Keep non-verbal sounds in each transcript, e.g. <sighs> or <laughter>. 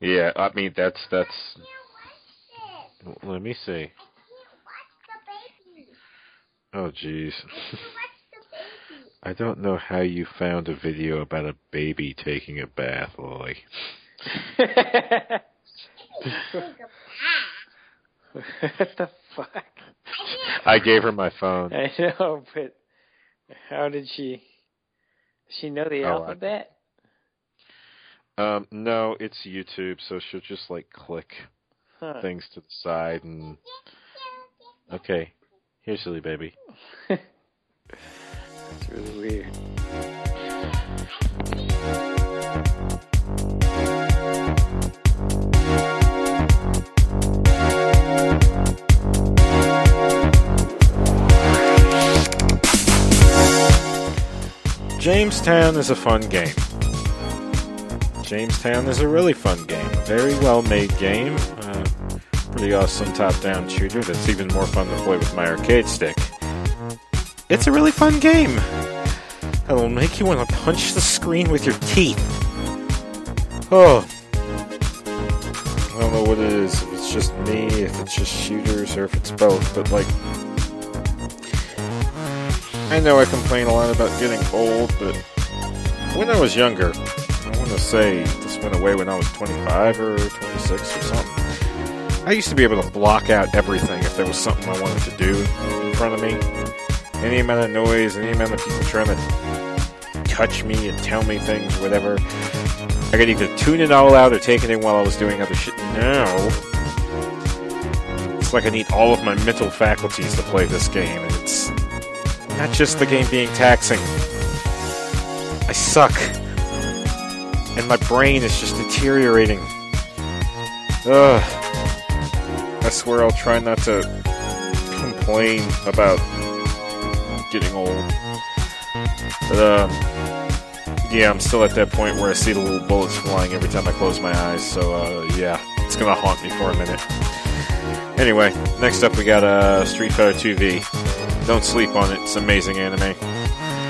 Yeah, I mean that's that's. Let me see. Oh jeez. I don't know how you found a video about a baby taking a bath, Lily. what the fuck? I gave her my phone. I know, but how did she? She know the Oh, I- alphabet? Um, no, it's YouTube, so she'll just like click Huh. things to the side and. Okay, here's silly baby. <laughs> That's really weird. Jamestown is a fun game. Jamestown is a really fun game. Very well made game. Uh, pretty awesome top down shooter that's even more fun to play with my arcade stick. It's a really fun game. It'll make you want to punch the screen with your teeth. Oh. I don't know what it is. If it's just me, if it's just shooters, or if it's both, but like. I know I complain a lot about getting old, but when I was younger, want to say this went away when I was 25 or 26 or something. I used to be able to block out everything if there was something I wanted to do in front of me. Any amount of noise, any amount of people trying to touch me and tell me things, whatever. I could either tune it all out or take it in while I was doing other shit. Now, it's like I need all of my mental faculties to play this game, and it's not just the game being taxing. I suck. And my brain is just deteriorating. Ugh. I swear I'll try not to complain about getting old. But, um, yeah, I'm still at that point where I see the little bullets flying every time I close my eyes, so, uh, yeah, it's gonna haunt me for a minute. Anyway, next up we got, uh, Street Fighter 2V. Don't sleep on it. It's amazing anime.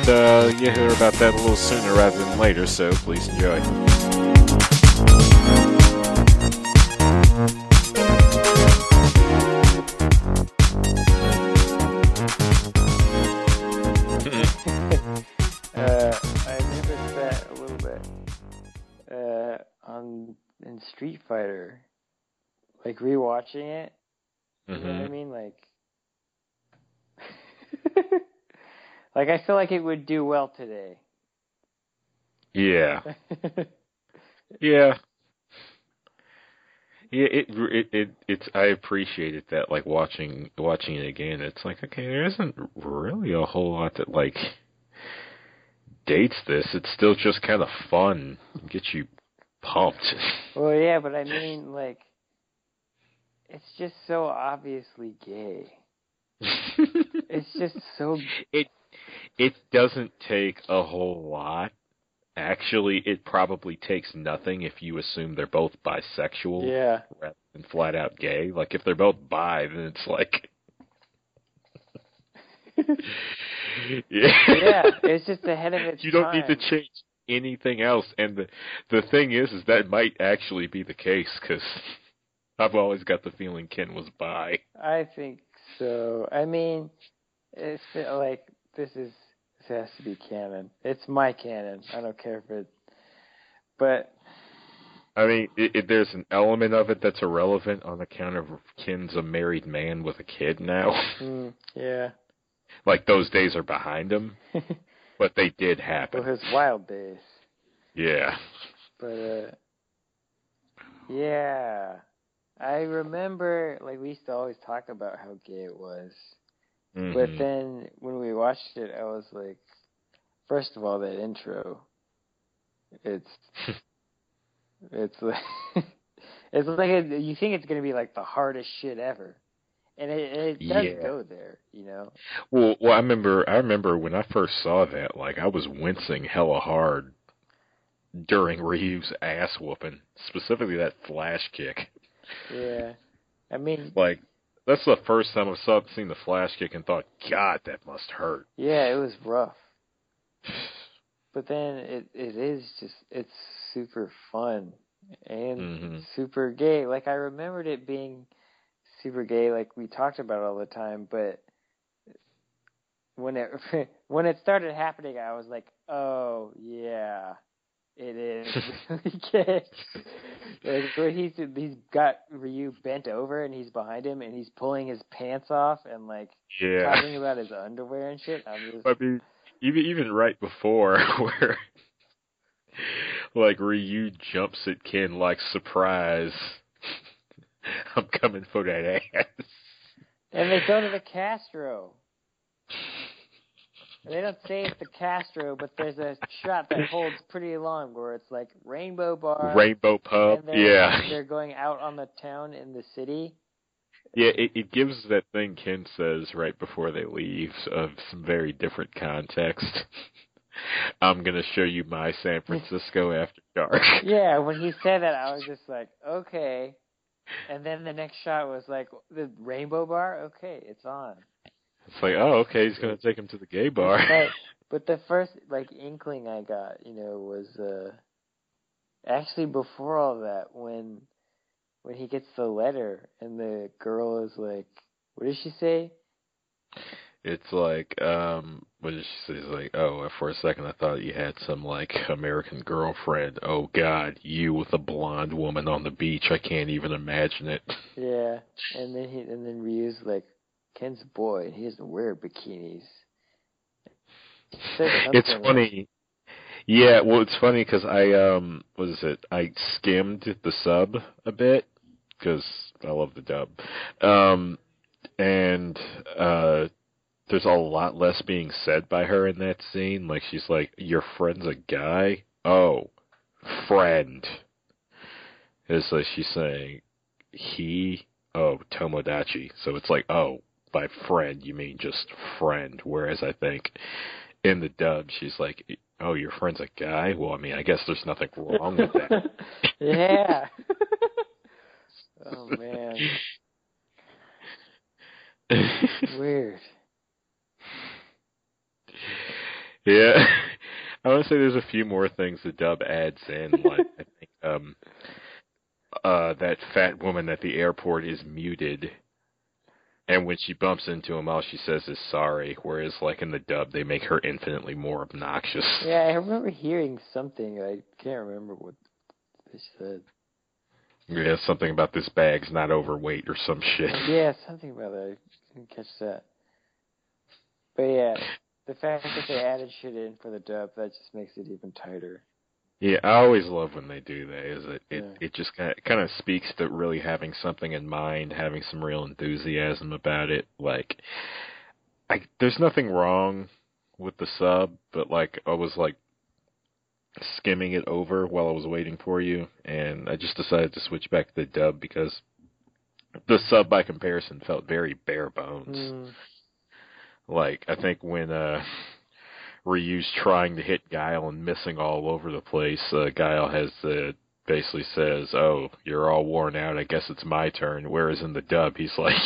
But, uh, you hear about that a little sooner rather than later, so please enjoy. <laughs> Uh, I noticed that a little bit uh, on in Street Fighter, like rewatching it. You know what I Mhm. mean? Like, <laughs> like I feel like it would do well today. Yeah. <laughs> Yeah. Yeah, it, it it it's I appreciated that like watching watching it again. It's like okay, there isn't really a whole lot that like dates this. It's still just kind of fun, and gets you pumped. <laughs> well, yeah, but I mean, like, it's just so obviously gay. <laughs> It's just so. it it doesn't take a whole lot. Actually, it probably takes nothing if you assume they're both bisexual Yeah. rather than flat out gay. Like if they're both bi, then it's like <laughs> yeah. yeah, it's just ahead of its you don't need to change anything else. And the the thing is, is that might actually be the case because <laughs> I've always got the feeling Ken was bi. I think so. I mean, it's like this is this has to be canon. It's my canon. I don't care if it. But I mean, it, it, there's an element of it that's irrelevant on account of Ken's a married man with a kid now. mm, yeah, like those days are behind him, <laughs> but they did happen. well, his wild days. Yeah. But uh, yeah, I remember like we used to always talk about how gay it was. But Mhm. then when we watched it, I was like, first of all, that intro, it's <laughs> it's like <laughs> it's like a, you think it's gonna be like the hardest shit ever, and it, it does Yeah. go there, you know. Well, well, I remember. I remember when I first saw that. Like, I was wincing hella hard during Ryu's ass whooping, specifically that flash kick. Yeah, I mean, Like, that's the first time I saw seen the flash kick and thought, God, that must hurt. yeah, it was rough, <sighs> but then it it is just it's super fun, and Mhm. super gay. Like I remembered it being super gay, like we talked about all the time, but when it <laughs> when it started happening, I was like, oh yeah, it is <laughs> <laughs> really when he's he's got Ryu bent over and he's behind him and he's pulling his pants off and like Yeah. talking about his underwear and shit. I'm just I mean, even even right before <laughs> where like Ryu jumps at Ken like surprise. I'm coming for that ass. And they go to the Castro. They don't say it's the Castro, but there's a shot that holds pretty long where it's like Rainbow Bar. Rainbow Pub. they're, Yeah. They're going out on the town in the city. Yeah, it, it gives that thing Ken says right before they leave of some very different context. <laughs> I'm gonna show you my San Francisco <laughs> after dark. <laughs> Yeah, when he said that, I was just like, okay. And then the next shot was like the Rainbow Bar. Okay, it's on. It's like, oh, okay, he's gonna take him to the gay bar. But, <laughs> but the first like inkling I got, you know, was uh actually before all that when when he gets the letter and the girl is like, what does she say? It's like, um, what did she say? It's like, oh, for a second I thought you had some like American girlfriend. Oh God, you with a blonde woman on the beach. I can't even imagine it. Yeah, and then he and then Ryu's like, Ken's a boy. And he doesn't wear bikinis. <laughs> It's funny. Yeah, well, it's funny because I um, what is it? I skimmed the sub a bit because I love the dub, um, and uh, there's a lot less being said by her in that scene. Like she's like, "Your friend's a guy." Oh, friend. It's like she's saying he. Oh, Tomodachi. So it's like, oh, by friend you mean just friend. Whereas I think in the dub she's like, oh, your friend's a guy. Well, I mean, I guess there's nothing wrong with that. <laughs> yeah. <laughs> oh man, weird. yeah. <laughs> I want to say there's a few more things the dub adds in, like I think um uh that fat woman at the airport is muted and when she bumps into him all she says is sorry, whereas like in the dub they make her infinitely more obnoxious. <laughs> Yeah, I remember hearing something. I can't remember what they said. Yeah, something about this bag's not overweight or some shit. <laughs> Yeah, something about that. I didn't catch that. But yeah, the fact that they added shit in for the dub that just makes it even tighter. Yeah, I always love when they do that. Is it it, Yeah. it just kind of, kind of speaks to really having something in mind, having some real enthusiasm about it. Like, I there's nothing wrong with the sub, but like I was like skimming it over while I was waiting for you, and I just decided to switch back to the dub because the sub by comparison felt very bare bones. Mm. Like I think when uh Ryu's trying to hit Guile and missing all over the place, uh, Guile has uh, basically says, "Oh, you're all worn out. I guess it's my turn." Whereas in the dub, he's <laughs> like,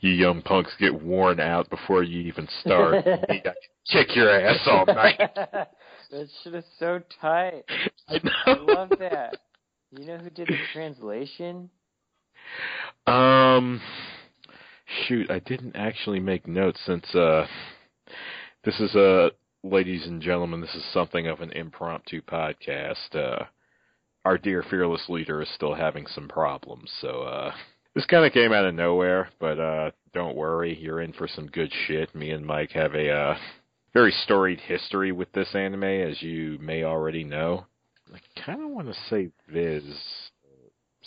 "You young punks get worn out before you even start. <laughs> You got to kick your ass all night." <laughs> that shit is so tight. I I love that. You know who did the translation? Um, shoot, I didn't actually make notes since uh, this is uh, ladies and gentlemen, this is something of an impromptu podcast. Uh, our dear fearless leader is still having some problems, so uh, this kind of came out of nowhere. But uh, don't worry, you're in for some good shit. Me and Mike have a uh, very storied history with this anime, as you may already know. I kind of want to say Viz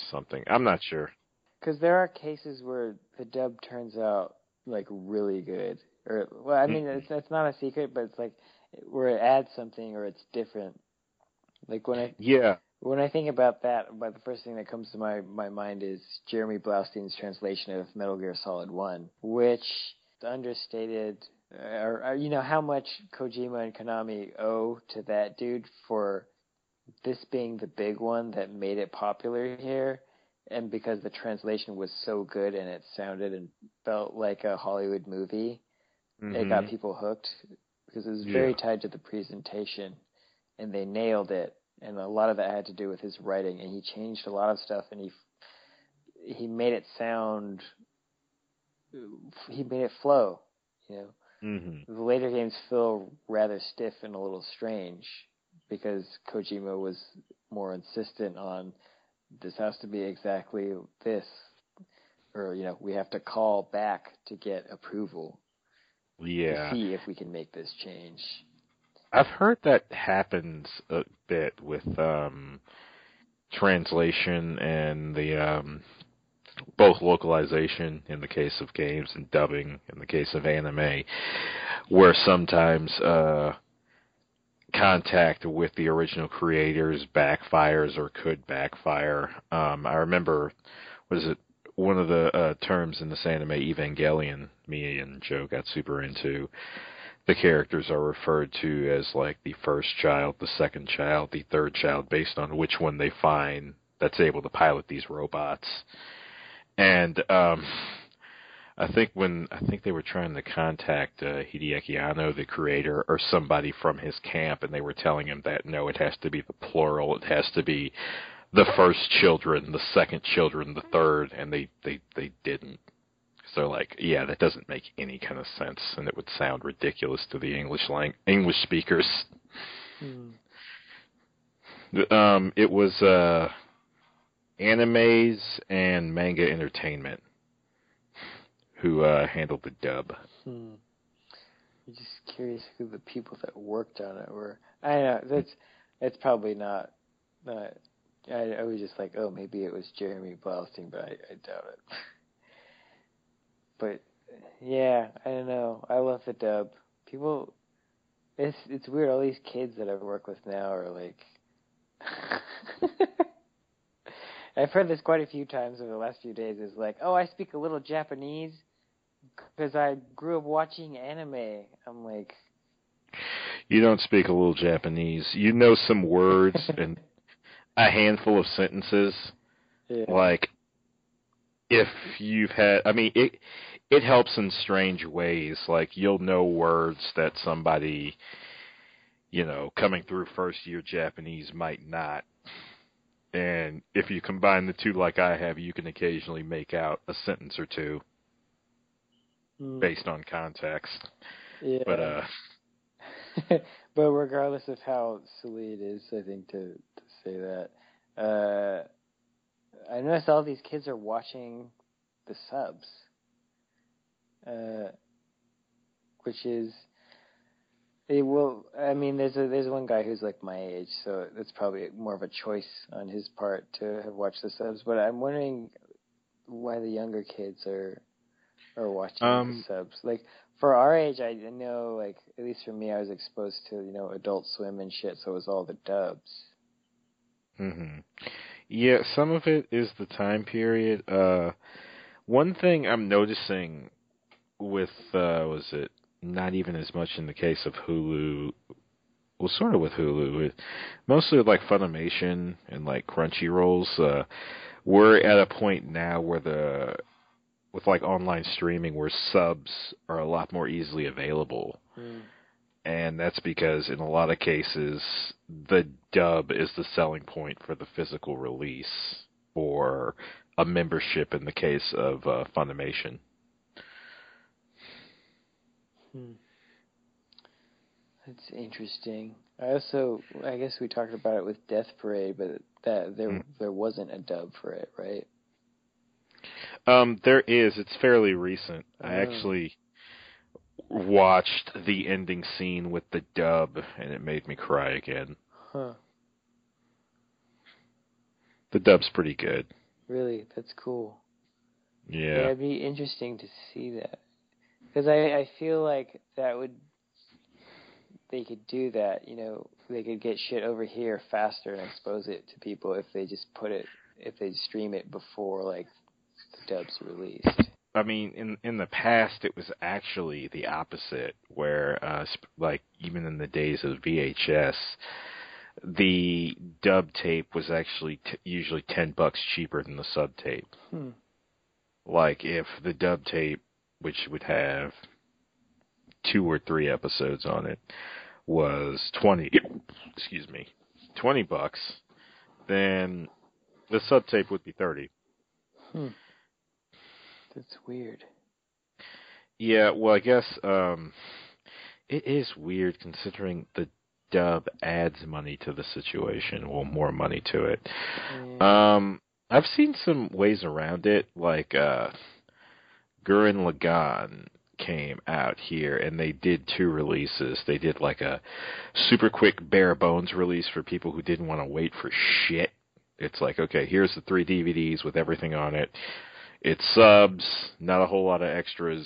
something. I'm not sure. Because there are cases where the dub turns out like really good, or well, I mean, it's it's not a secret, but it's like where it adds something or it's different. Like when I Yeah. when I think about that, about the first thing that comes to my my mind is Jeremy Blaustein's translation of Metal Gear Solid One, which understated, uh, or, or you know how much Kojima and Konami owe to that dude for this being the big one that made it popular here, and because the translation was so good and it sounded and felt like a Hollywood movie, it got Mhm. people hooked because it was Yeah. very tied to the presentation, and they nailed it. and a lot of that had to do with his writing, and he changed a lot of stuff, and he he made it sound he made it flow, you know. Mm-hmm. The later games feel rather stiff and a little strange because Kojima was more insistent on this has to be exactly this, or you know, we have to call back to get approval Yeah. to see if we can make this change. I've heard that happens a bit with um, translation and the um, both localization in the case of games and dubbing in the case of anime, where sometimes uh, contact with the original creators backfires or could backfire. Um, I remember, was it one of the uh, terms in this anime Evangelion? Me and Joe got super into the characters are referred to as like the first child, the second child, the third child, based on which one they find that's able to pilot these robots. And um I think when I think they were trying to contact uh, Hideaki Anno, the creator, or somebody from his camp, and they were telling him that no, it has to be the plural. It has to be the first children, the second children, the third, and they they they didn't. So like, yeah, that doesn't make any kind of sense, and it would sound ridiculous to the English lang- English speakers. Um, it was uh, Animaze and manga entertainment who uh, handled the dub. Hmm. I'm just curious who the people that worked on it were. I know that's that's probably not. not I, I was just like, oh, maybe it was Jeremy Blaustein, but I, I doubt it. <laughs> but yeah, I don't know. I love the dub. People, it's it's weird. All these kids that I work with now are like. <laughs> I've heard this quite a few times over the last few days. Is like, oh, I speak a little Japanese because I grew up watching anime. I'm like, You don't speak a little Japanese. You know some words <laughs> and a handful of sentences. yeah. Like, if you've had, I mean, it it helps in strange ways. Like you'll know words that somebody, you know, coming through first year Japanese might not. And if you combine the two like I have, you can occasionally make out a sentence or two Mm, based on context. yeah. But uh <laughs> but regardless of how silly it is, I think to to say that, uh, I noticed all these kids are watching the subs, uh, which is. It will. I mean, there's a there's one guy who's like my age, so that's probably more of a choice on his part to have watched the subs. But I'm wondering why the younger kids are are watching Um, the subs. Like for our age, I know, like at least for me, I was exposed to you know Adult Swim and shit, so it was all the dubs. Hmm Yeah, some of it is the time period. Uh one thing I'm noticing with uh was it not even as much in the case of Hulu well sort of with Hulu. Mostly with like Funimation and like Crunchyroll's uh we're at a point now where the with like online streaming where subs are a lot more easily available and that's because in a lot of cases the dub is the selling point for the physical release or a membership in the case of uh, Funimation. Hmm. That's interesting. I also, I guess we talked about it with Death Parade, but that there Hmm. there wasn't a dub for it, right? Um, there is. It's fairly recent. I Oh. actually watched the ending scene with the dub, and it made me cry again. Huh. The dub's pretty good. Really, that's cool. Yeah. it'd be interesting to see that because I I feel like that would they could do that. You know, they could get shit over here faster and expose it to people if they just put it if they stream it before like the dub's released. I mean, in in the past, it was actually the opposite, where uh, like even in the days of VHS, the dub tape was actually t- usually ten bucks cheaper than the sub tape. Hmm. Like if the dub tape, which would have two or three episodes on it, was twenty, excuse me, twenty bucks, then the sub tape would be thirty. Hmm. That's weird. Yeah, well, I guess um, it is weird considering the dub adds money to the situation, well, more money to it. Yeah. Um, I've seen some ways around it, like uh, Gurren Lagann came out here and they did two releases. They did like a super quick bare bones release for people who didn't want to wait for shit. It's like, okay, here's the three DVDs with everything on it. It's subs, not a whole lot of extras,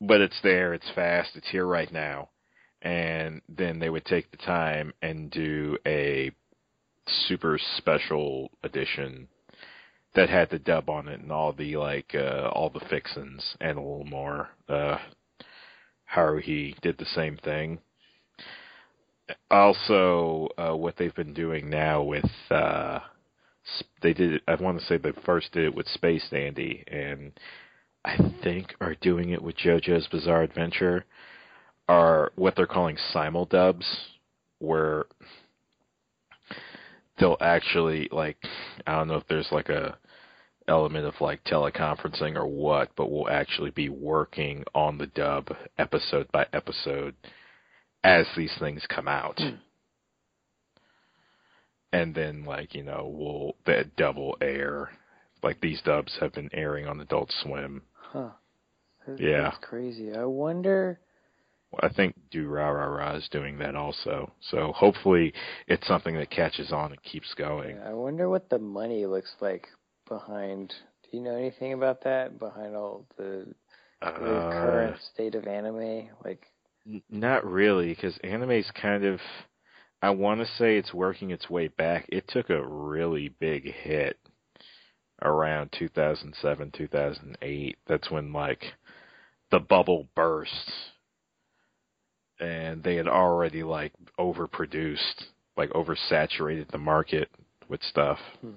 but it's there, it's fast, it's here right now. And then they would take the time and do a super special edition that had the dub on it and all the like uh all the fixins and a little more. Uh Haruhi did the same thing. Also, uh what they've been doing now with uh they did it, I want to say they first did it with Space Dandy and I think are doing it with JoJo's Bizarre Adventure are what they're calling simuldubs where they'll actually like I don't know if there's like a element of like teleconferencing or what, but we'll actually be working on the dub episode by episode as these things come out. Hmm. And then like, you know, we'll that double air. Like these dubs have been airing on Adult Swim. Huh. Yeah. That's crazy. I wonder. I think Do Ra Ra Ra is doing that also. So hopefully it's something that catches on and keeps going. I wonder what the money looks like behind. Do you know anything about that? Behind all the, the Uh, current state of anime, like N- Not really, because anime's kind of. I want to say it's working its way back. It took a really big hit around 2007, 2008. That's when like the bubble burst, and they had already like overproduced, like oversaturated the market with stuff. hmm.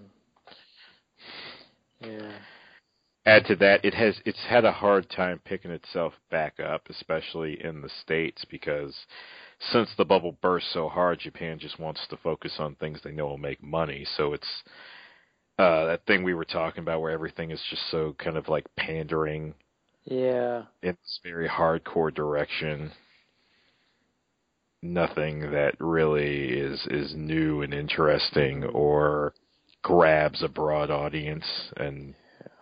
yeah. add to that, it has it's had a hard time picking itself back up, especially in the states, because since the bubble burst so hard, Japan just wants to focus on things they know will make money. So it's uh, that thing we were talking about, where everything is just so kind of like pandering Yeah. in this very hardcore direction. Nothing that really is is new and interesting or grabs a broad audience and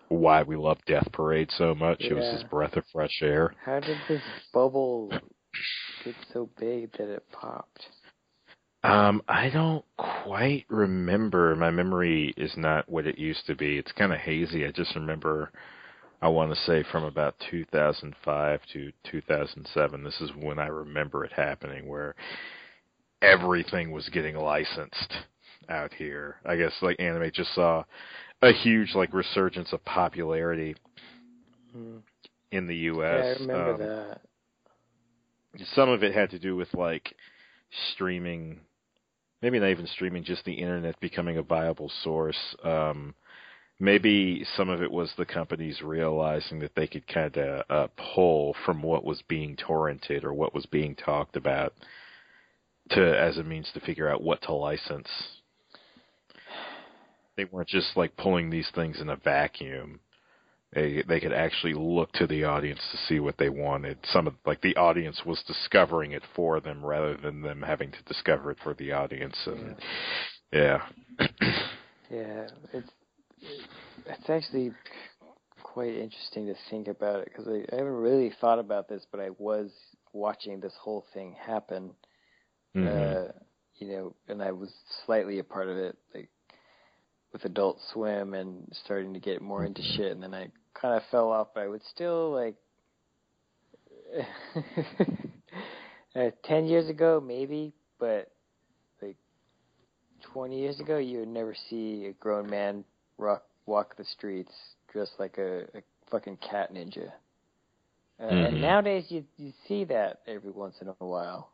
why we love Death Parade so much. It was Yeah. this breath of fresh air. How did this bubble get so big that it popped? Um, I don't quite remember. My memory is not what it used to be. It's kind of hazy. I just remember I want to say from about 2005 to 2007. This is when I remember it happening where everything was getting licensed out here. I guess like anime just saw a huge like resurgence of popularity Hmm. in the U.S. Yeah. I remember Um, that. Some of it had to do with like streaming maybe not even streaming just the internet becoming a viable source. Um maybe some of it was the companies realizing that they could kind of uh, pull from what was being torrented or what was being talked about to as a means to figure out what to license. They weren't just like pulling these things in a vacuum they they could actually look to the audience to see what they wanted. Some of like the audience was discovering it for them rather than them having to discover it for the audience. And yeah, Yeah, it's it's actually quite interesting to think about it because I, I haven't really thought about this, but I was watching this whole thing happen. Mhm. Uh, you know, and I was slightly a part of it, like with Adult Swim and starting to get more into shit, and then I kind of fell off. But I would still like. <laughs> uh, Ten years ago, maybe, but like twenty years ago, you would never see a grown man rock, walk the streets dressed like a, a fucking cat ninja. Uh, Mhm. And nowadays, you you see that every once in a while.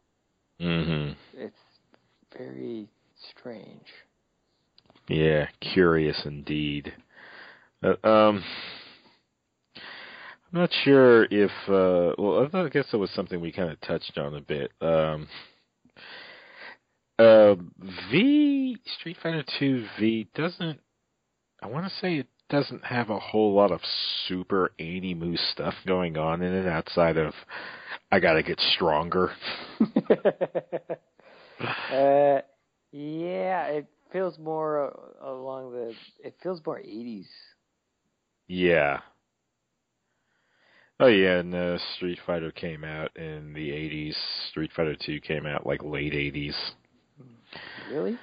Mm-hmm. It's very strange. Yeah, curious indeed. Uh, um, I'm not sure if. Uh, well, I thought- I guess that was something we kind of touched on a bit. Um, Uh, V Street Fighter Two V doesn't. I want to say it doesn't have a whole lot of super Animu stuff going on in it outside of I gotta get stronger. <laughs> uh, yeah, it feels more uh, along the. It feels more eighties. Yeah. Oh yeah, and uh, Street Fighter came out in the '80s. Street Fighter Two came out like late '80s. Really?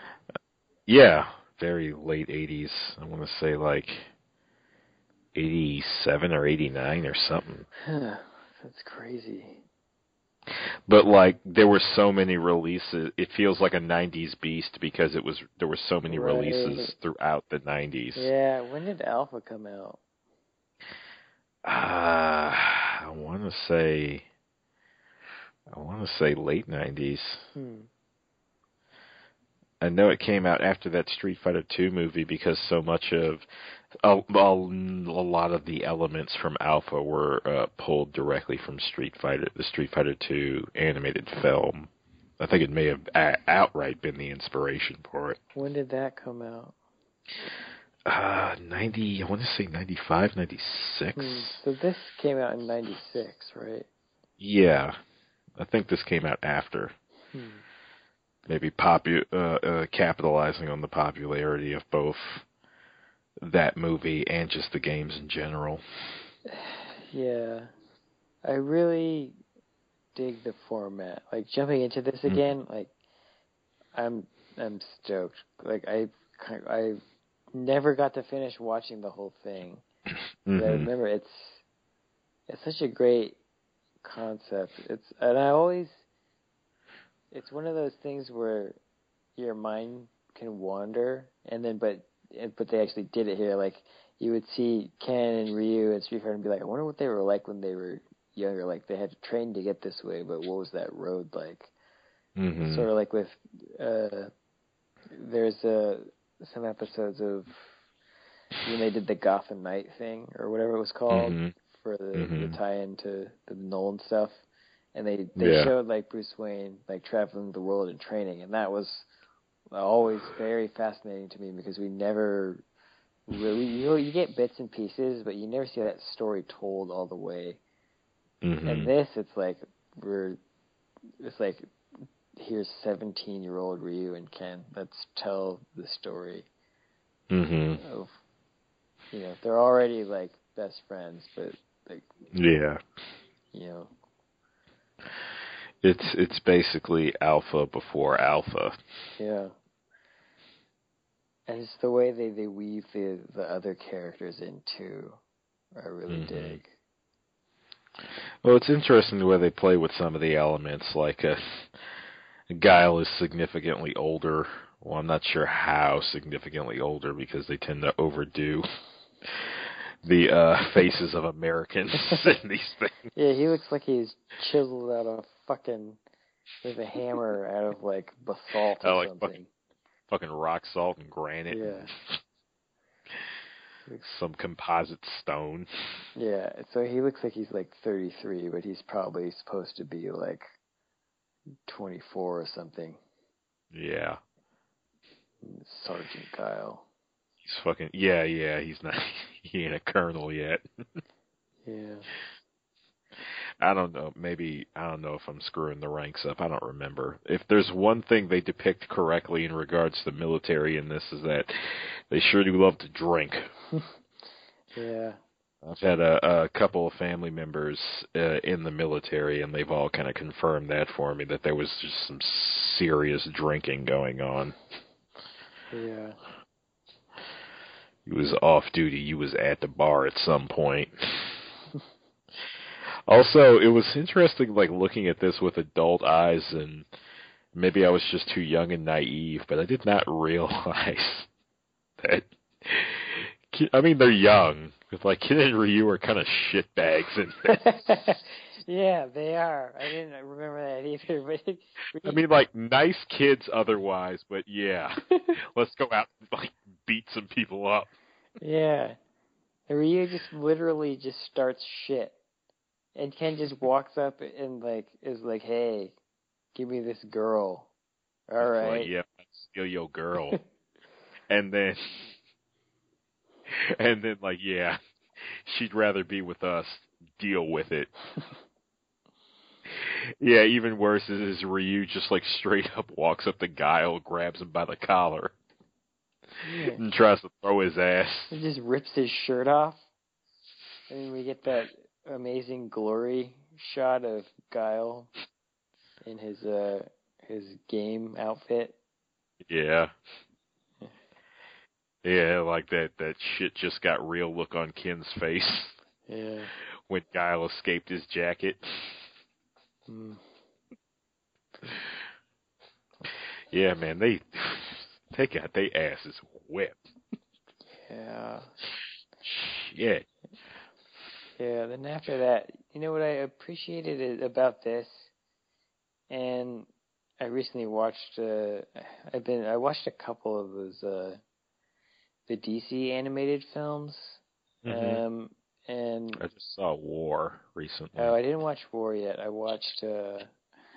Yeah, very late '80s. I want to say like '87 or '89 or something. <sighs> That's crazy. But like there were so many releases, it feels like a '90s beast because it was there were so many Right. releases throughout the '90s. Yeah, when did Alpha come out? Uh, I want to say, I want to say late '90s. Hmm. I know it came out after that Street Fighter Two movie because so much of a, a, a lot of the elements from Alpha were uh, pulled directly from Street Fighter, the Street Fighter Two animated film. I think it may have outright been the inspiration for it. When did that come out? Uh, ninety. I want to say ninety-five, ninety-six. Hmm. So this came out in '96, right? Yeah, I think this came out after. Hmm. maybe popu- uh, uh, capitalizing on the popularity of both that movie and just the games in general. <sighs> Yeah, I really dig the format. Like jumping into this Mm. again, like I'm I'm stoked. Like I I never got to finish watching the whole thing. <clears throat> But I remember it's it's such a great concept. It's and I always it's one of those things where your mind can wander and then but but they actually did it here. Like you would see Ken and Ryu and Street Fighter and be like, I wonder what they were like when they were younger. Like they had to train to get this way, but what was that road like? Mhm. Sort of like with uh there's uh some episodes of when they did the Gotham Knight thing or whatever it was called Mhm. for the, Mhm. the tie-in to the Nolan stuff, and they they Yeah. showed like Bruce Wayne like traveling the world and training, and that was always very fascinating to me because we never really you know, you get bits and pieces, but you never see that story told all the way. Mhm. And this, it's like we're it's like here's 17 year old Ryu and Ken. Let's tell the story Mhm. of you know they're already like best friends, but like Yeah. you know It's it's basically alpha before alpha. Yeah. And it's the way they, they weave the, the other characters into. I really Mhm. dig. Well, it's interesting the way they play with some of the elements. Like uh, Guile is significantly older. Well, I'm not sure how significantly older because they tend to overdo the uh, faces of Americans <laughs> in these things. Yeah, he looks like he's chiseled out of fucking with a hammer out of like basalt or Oh, like something. Fucking rock salt and granite. Yeah. <laughs> Some composite stone. Yeah, so he looks like he's like 33, but he's probably supposed to be like 24 or something. Yeah. Sergeant Guile. He's fucking yeah, yeah, he's not <laughs> he ain't a colonel yet. Yeah. I don't know. Maybe I don't know if I'm screwing the ranks up. I don't remember. If there's one thing they depict correctly in regards to the military in this is that they sure do love to drink. <laughs> Yeah. I've had a, a couple of family members uh, in the military, and they've all kind of confirmed that for me that there was just some serious drinking going on. Yeah. You was off duty. You was at the bar at some point. <laughs> also, it was interesting, like looking at this with adult eyes, and maybe I was just too young and naive, but I did not <laughs> realize that. I mean, they're young, but like Ken and Ryu are kind of shitbags, and <laughs> yeah, they are. I didn't remember that either. But <laughs> I mean, like nice kids otherwise, but yeah, <laughs> let's go out and like beat some people up. yeah, Ryu just literally just starts shit, and Ken just walks up and like is like, "Hey, give me this girl," All It's right. Like, yeah, steal your girl. and then, <laughs> and then like, yeah, she'd rather be with us. Deal with it. <laughs> Yeah, even worse is, is Ryu just like straight up walks up to Guile, grabs him by the collar, Yeah. and tries to throw his ass. He just rips his shirt off. And we get that amazing glory shot of Guile in his uh his game outfit. Yeah. Yeah, like that that shit just got real look on Ken's face Yeah. <laughs> when Guile escaped his jacket. Mm. Yeah, man, they they got their asses whipped. Yeah. Shit. Yeah, then after that, you know what I appreciated about this, and I recently watched. Uh, I've been I watched a couple of those uh, the DC animated films, Mhm. um, and I just saw War recently. oh, I didn't watch War yet. I watched. Uh,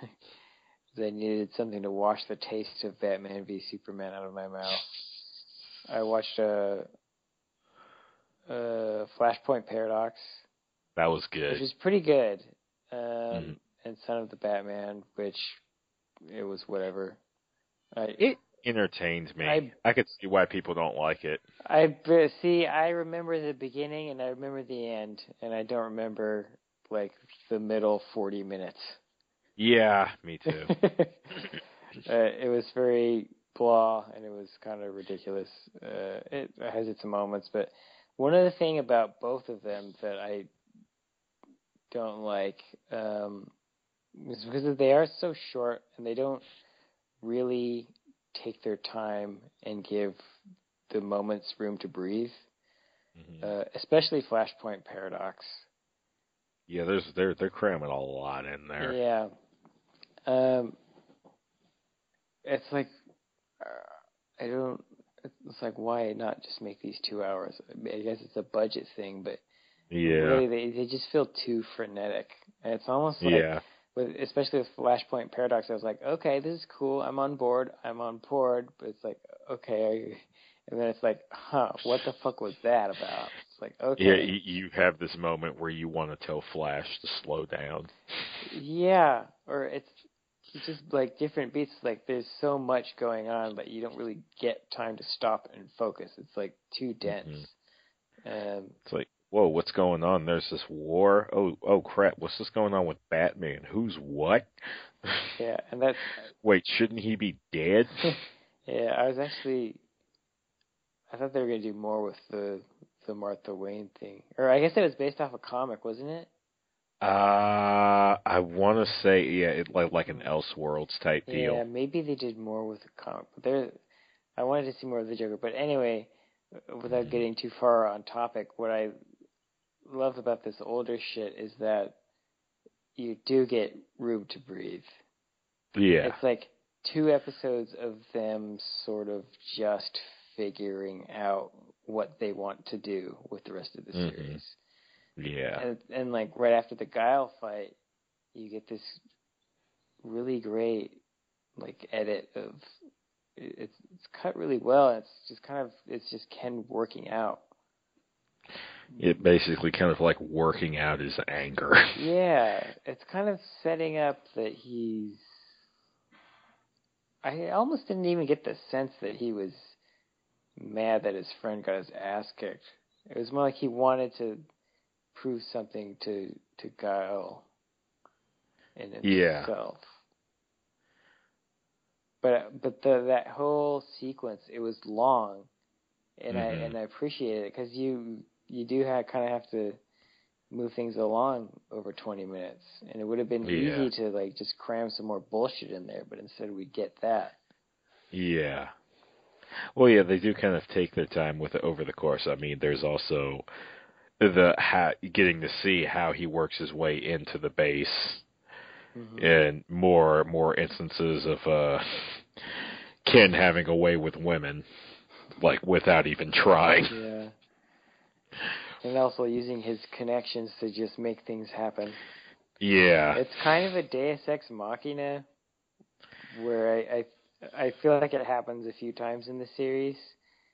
<laughs> 'cause I needed something to wash the taste of Batman v Superman out of my mouth. I watched uh, uh, Flashpoint Paradox. that was good. which good. is pretty good. Um, Mhm. And Son of the Batman, which it was whatever. I It entertained me. I, I- could see why people don't like it. I see. I remember the beginning and I remember the end, and I don't remember like the middle forty minutes. Yeah, me too. <laughs> uh, it was very blah, and it was kind of ridiculous. Uh, it has its moments, but one other thing about both of them that I don't like um, is because they are so short and they don't really take their time and give the moments room to breathe. Mhm. Uh, especially Flashpoint Paradox. yeah, there's they're they're cramming a lot in there. Yeah. Um, it's like uh, I don't. It's like why not just make these two hours? I guess it's a budget thing, but Yeah. really they they just feel too frenetic. And it's almost like yeah. With especially with Flashpoint Paradox, I was like, okay, this is cool. I'm on board. I'm on board. But it's like, okay, and then it's like, huh, what the fuck was that about? It's like, okay, Yeah, you, you have this moment where you want to tell Flash to slow down. Yeah, or it's it's just like different beats. Like there's so much going on, but you don't really get time to stop and focus. It's like too dense. Um, It's like, whoa, what's going on? There's this war. Oh, oh crap, what's this going on with Batman? Who's what? <laughs> yeah, and that's Wait, shouldn't he be dead? <laughs> yeah. I was actually I thought they were gonna do more with the the Martha Wayne thing, or I guess it was based off a comic, wasn't it? Uh, I want to say, yeah, it like like an Elseworlds type deal. Yeah, maybe they did more with the comic, but there. I wanted to see more of the Joker, but anyway, without Mhm. getting too far on topic, what I love about this older shit is that you do get room to breathe. Yeah, It's like two episodes of them sort of just figuring out what they want to do with the rest of the Mhm. series. yeah, And, and like right after the Guile fight, you get this really great like edit of it's it's cut really well. And it's just kind of it's just Ken working out. It basically kind of like working out his anger. <laughs> Yeah, it's kind of setting up that he's. I almost didn't even get the sense that he was mad that his friend got his ass kicked. It was more like he wanted to prove something to to Guile in himself. Yeah. But but the that whole sequence it was long, and I Mhm. and I appreciated it because you you do have kind of have to move things along over 20 minutes and it would have been Yeah. easy to like just cram some more bullshit in there but instead we get that Yeah. Well, yeah, they do kind of take their time with it over the course. I mean, there's also the how, getting to see how he works his way into the base, Mhm. and more more instances of uh, Ken having a way with women, like without even trying. yeah and also using his connections to just make things happen Yeah. it's kind of a deus ex machina where i i, I feel like it happens a few times in the series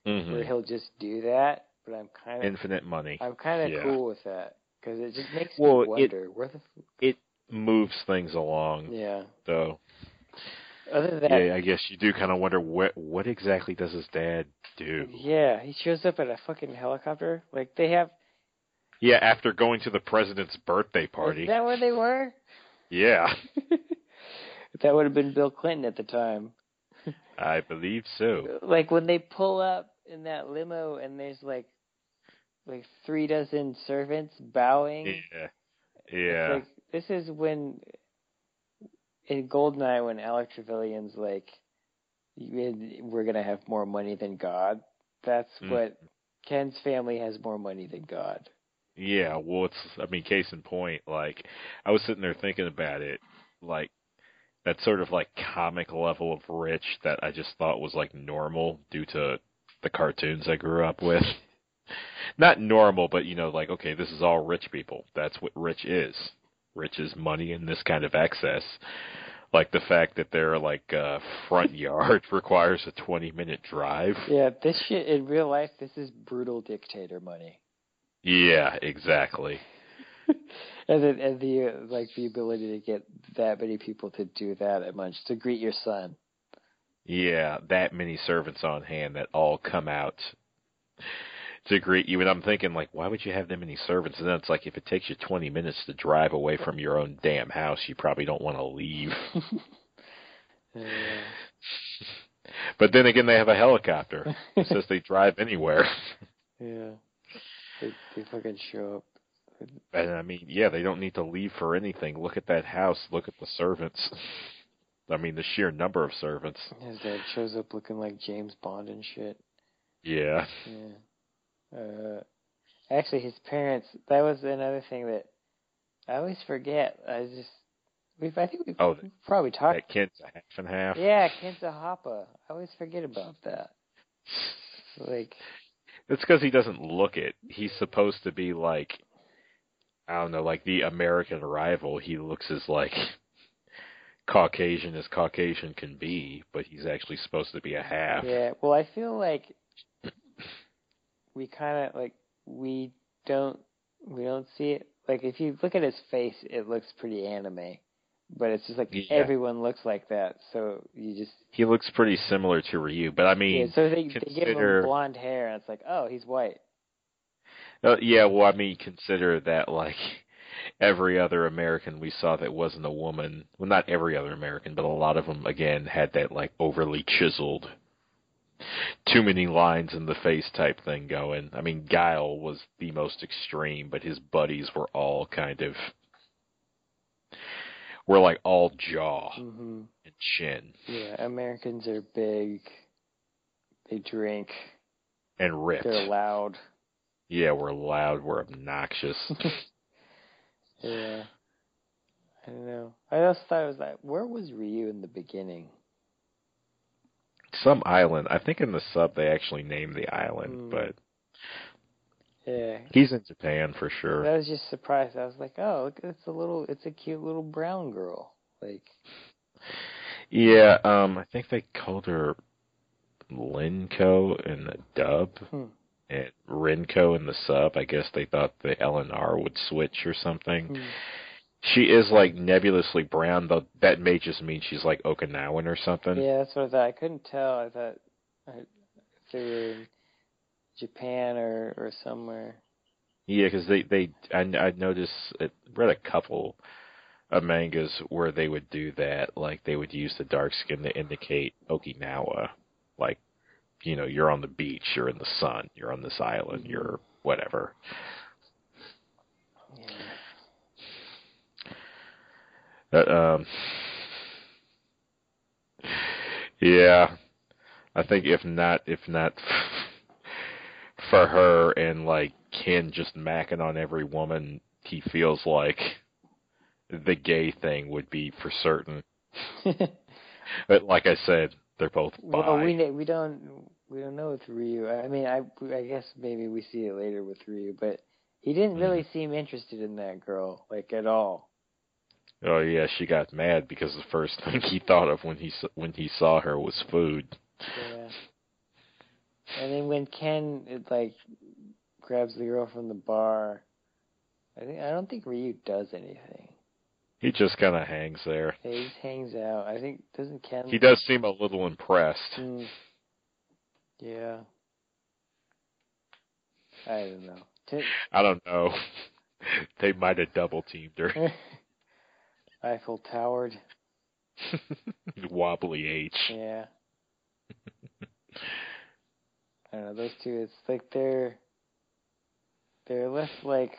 Mhm. where he'll just do that, but I'm kind of Infinite money I'm kind of yeah. cool with that because it just makes Well, me it- where the f- moves things along, yeah. though. Other than that, Yeah, I guess you do kind of wonder what what exactly does his dad do? yeah, he shows up at a fucking helicopter. Like they have. Yeah, after going to the president's birthday party. Is that where they were? Yeah, <laughs> that would have been Bill Clinton at the time. <laughs> I believe so. Like when they pull up in that limo and there's like like three dozen servants bowing. Yeah, yeah, Like this is when in Goldeneye when Alec Trevelyan's like we're gonna have more money than God. That's Mm. what Ken's family has more money than God. Yeah. Well, it's I mean, case in point, like I was sitting there thinking about it, like that sort of like comic level of rich that I just thought was like normal due to the cartoons I grew up with. <laughs> Not normal, but you know, like okay, this is all rich people. That's what rich is. Rich is money and this kind of excess. Like the fact that their like uh, front <laughs> yard <laughs> requires a twenty minute drive. Yeah, this shit in real life this is brutal dictator money. Yeah, exactly. <laughs> and the, and the uh, like the ability to get that many people to do that at much to greet your son. Yeah, that many servants on hand that all come out to greet you. And I'm thinking, like, why would you have that many servants? And then it's like, if it takes you 20 minutes to drive away from your own damn house, you probably don't want to leave. <laughs> Yeah. But then again, they have a helicopter. It says they drive anywhere. <laughs> yeah. They, they fucking show up. And I mean, yeah, they don't need to leave for anything. Look at that house. Look at the servants. <laughs> I mean, the sheer number of servants. His dad shows up looking like James Bond and shit. Yeah. Yeah. Uh, actually, his parents. That was another thing that I always forget. I just we've. I think we've Oh, probably talked. That kid's a half and half. Yeah, Kenta Hoppa. I always forget about that. Like, It's because he doesn't look it. He's supposed to be like, I don't know, like the American rival. He looks as like <laughs> Caucasian as Caucasian can be, but he's actually supposed to be a half. yeah. Well, I feel like <clears throat> we kind of like we don't we don't see it. Like, if you look at his face, it looks pretty anime. But it's just like Yeah. everyone looks like that, so you just He looks pretty similar to Ryu, but I mean, yeah. So they, they give him blonde hair, and it's like, oh, he's white. uh, yeah, well, I mean, consider that like every other American we saw that wasn't a woman. Well, not every other American, but a lot of them again had that like overly chiseled, too many lines in the face type thing going. I mean, Guile was the most extreme, but his buddies were all kind of were like all jaw hmm and chin Yeah, Americans are big. They drink. and ripped. They're loud. Yeah, we're loud, we're obnoxious. <laughs> Yeah. I don't know. I just thought it was like, where was Ryu in the beginning? Some island. I think in the sub they actually named the island, Hmm. but Yeah. he's in Japan for sure. I was just surprised. I was like, oh, look, it's a little, it's a cute little brown girl. Like, Yeah, um, I think they called her Linko in the dub hmm. and Rinko in the sub. I guess they thought the L and R would switch or something. hmm. She is like nebulously brown, though. That may just mean she's like Okinawan or something. Yeah, that's what I thought. I couldn't tell. I thought I, they were Japan or or somewhere. Yeah, because they they I, I noticed it, read a couple of mangas where they would do that, like they would use the dark skin to indicate Okinawa, like you know you're on the beach, you're in the sun, you're on this island, Mhm. you're whatever. Yeah. That, um, yeah, I think if not if not for her and like Ken just macking on every woman, he feels like the gay thing would be for certain. <laughs> But like I said, they're both bi. well, we we don't we don't know with Ryu. I mean, I I guess maybe we see it later with Ryu, but he didn't really Mm. seem interested in that girl like at all. Oh yeah, she got mad because the first <laughs> thing he thought of when he when he saw her was food. Yeah. And then when Ken it, like grabs the girl from the bar, I think I don't think Ryu does anything. He just kind of hangs there. Yeah, he just hangs out. I think doesn't Ken? He does seem a little impressed. Mm, yeah. I don't know. T- I don't know. <laughs> they might have double teamed her. <laughs> Eiffel Towered. <laughs> Wobbly H. Yeah. I don't know those two. It's like they're they're less like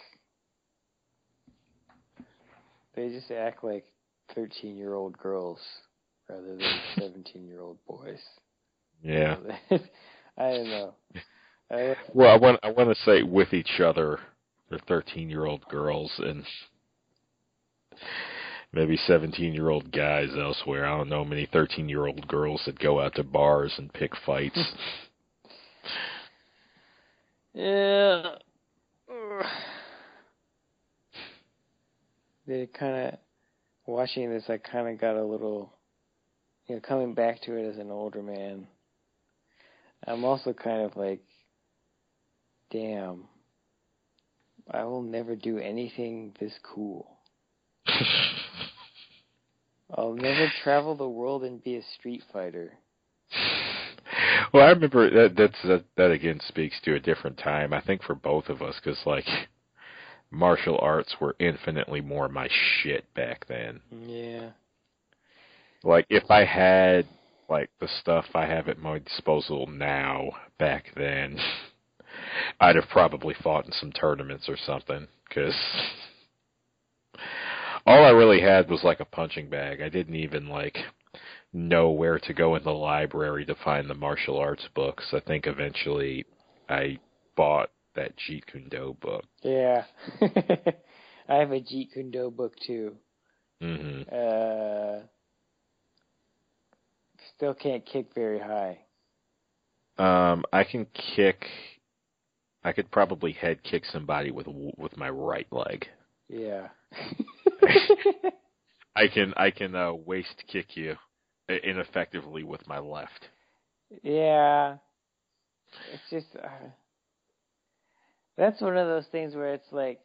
they just act like thirteen year old girls rather than seventeen year old boys. Yeah. <laughs> I don't know. I, <laughs> Well, I want I want to say with each other, they're thirteen year old girls and maybe seventeen year old guys elsewhere. I don't know many thirteen year old girls that go out to bars and pick fights. <laughs> yeah. They kind of watching this. I kind of got a little, you know, coming back to it as an older man. I'm also kind of like, damn. I will never do anything this cool. <laughs> I'll never travel the world and be a street fighter. Well, I remember that that's that, that again speaks to a different time. I think for both of us, because like martial arts were infinitely more my shit back then. Yeah. Like if I had like the stuff I have at my disposal now back then, <laughs> I'd have probably fought in some tournaments or something. Because <laughs> all I really had was like a punching bag. I didn't even like know where to go in the library to find the martial arts books. I think eventually I bought that Jeet Kune Do book. Yeah. <laughs> I have a Jeet Kune Do book too. hmm Uh, still can't kick very high. Um, I can kick. I could probably head kick somebody with with my right leg. Yeah. <laughs> <laughs> I can I can uh, waist kick you ineffectively with my left. yeah. It's just uh, that's one of those things where it's like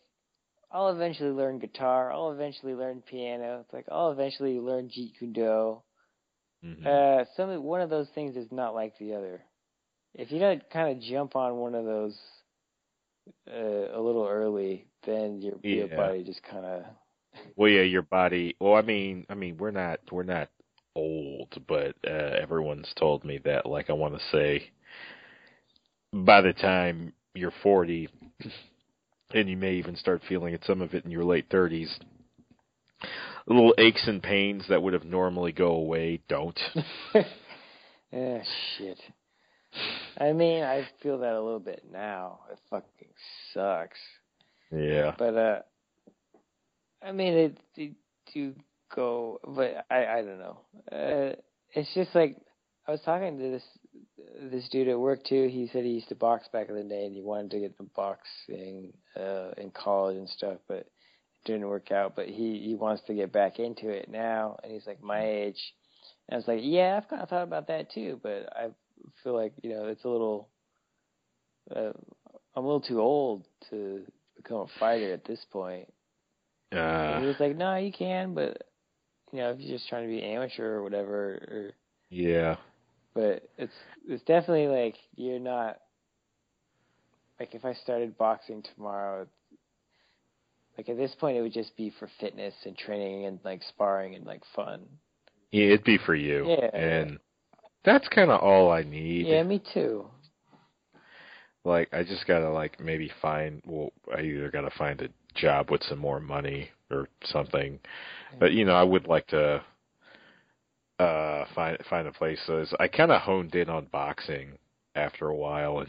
I'll eventually learn guitar. I'll eventually learn piano. It's like I'll eventually learn Jeet Kune Do. hmm Uh, some one of those things is not like the other. If you don't kind of jump on one of those uh, a little early, then your your body just kind of Well, yeah, your body. Well, I mean, I mean, we're not we're not old, but uh, everyone's told me that. Like, I want to say, by the time you're 40, and you may even start feeling it, some of it in your late 30s, little aches and pains that would have normally go away don't. ah <laughs> shit. I mean, I feel that a little bit now. It fucking sucks. yeah. But uh, I mean, it, it do go, but I I don't know. Uh, it's just like I was talking to this this dude at work too. He said he used to box back in the day, and he wanted to get into boxing uh, in college and stuff, but it didn't work out. But he he wants to get back into it now, and he's like my age. And I was like, yeah, I've kind of thought about that too, but I feel like you know it's a little. Uh, I'm a little too old to become a fighter at this point. And he Uh, was like, no, you can, but you know, if you're just trying to be an amateur or whatever, or yeah. but it's it's definitely like you're not like if I started boxing tomorrow, like at this point it would just be for fitness and training and like sparring and like fun. Yeah, it'd be for you. Yeah. And that's kind of all I need. Yeah, me too. Like, I just gotta like maybe find. Well, I either gotta find a job with some more money or something. But you know, I would like to uh find find a place. So I kind of honed in on boxing after a while, and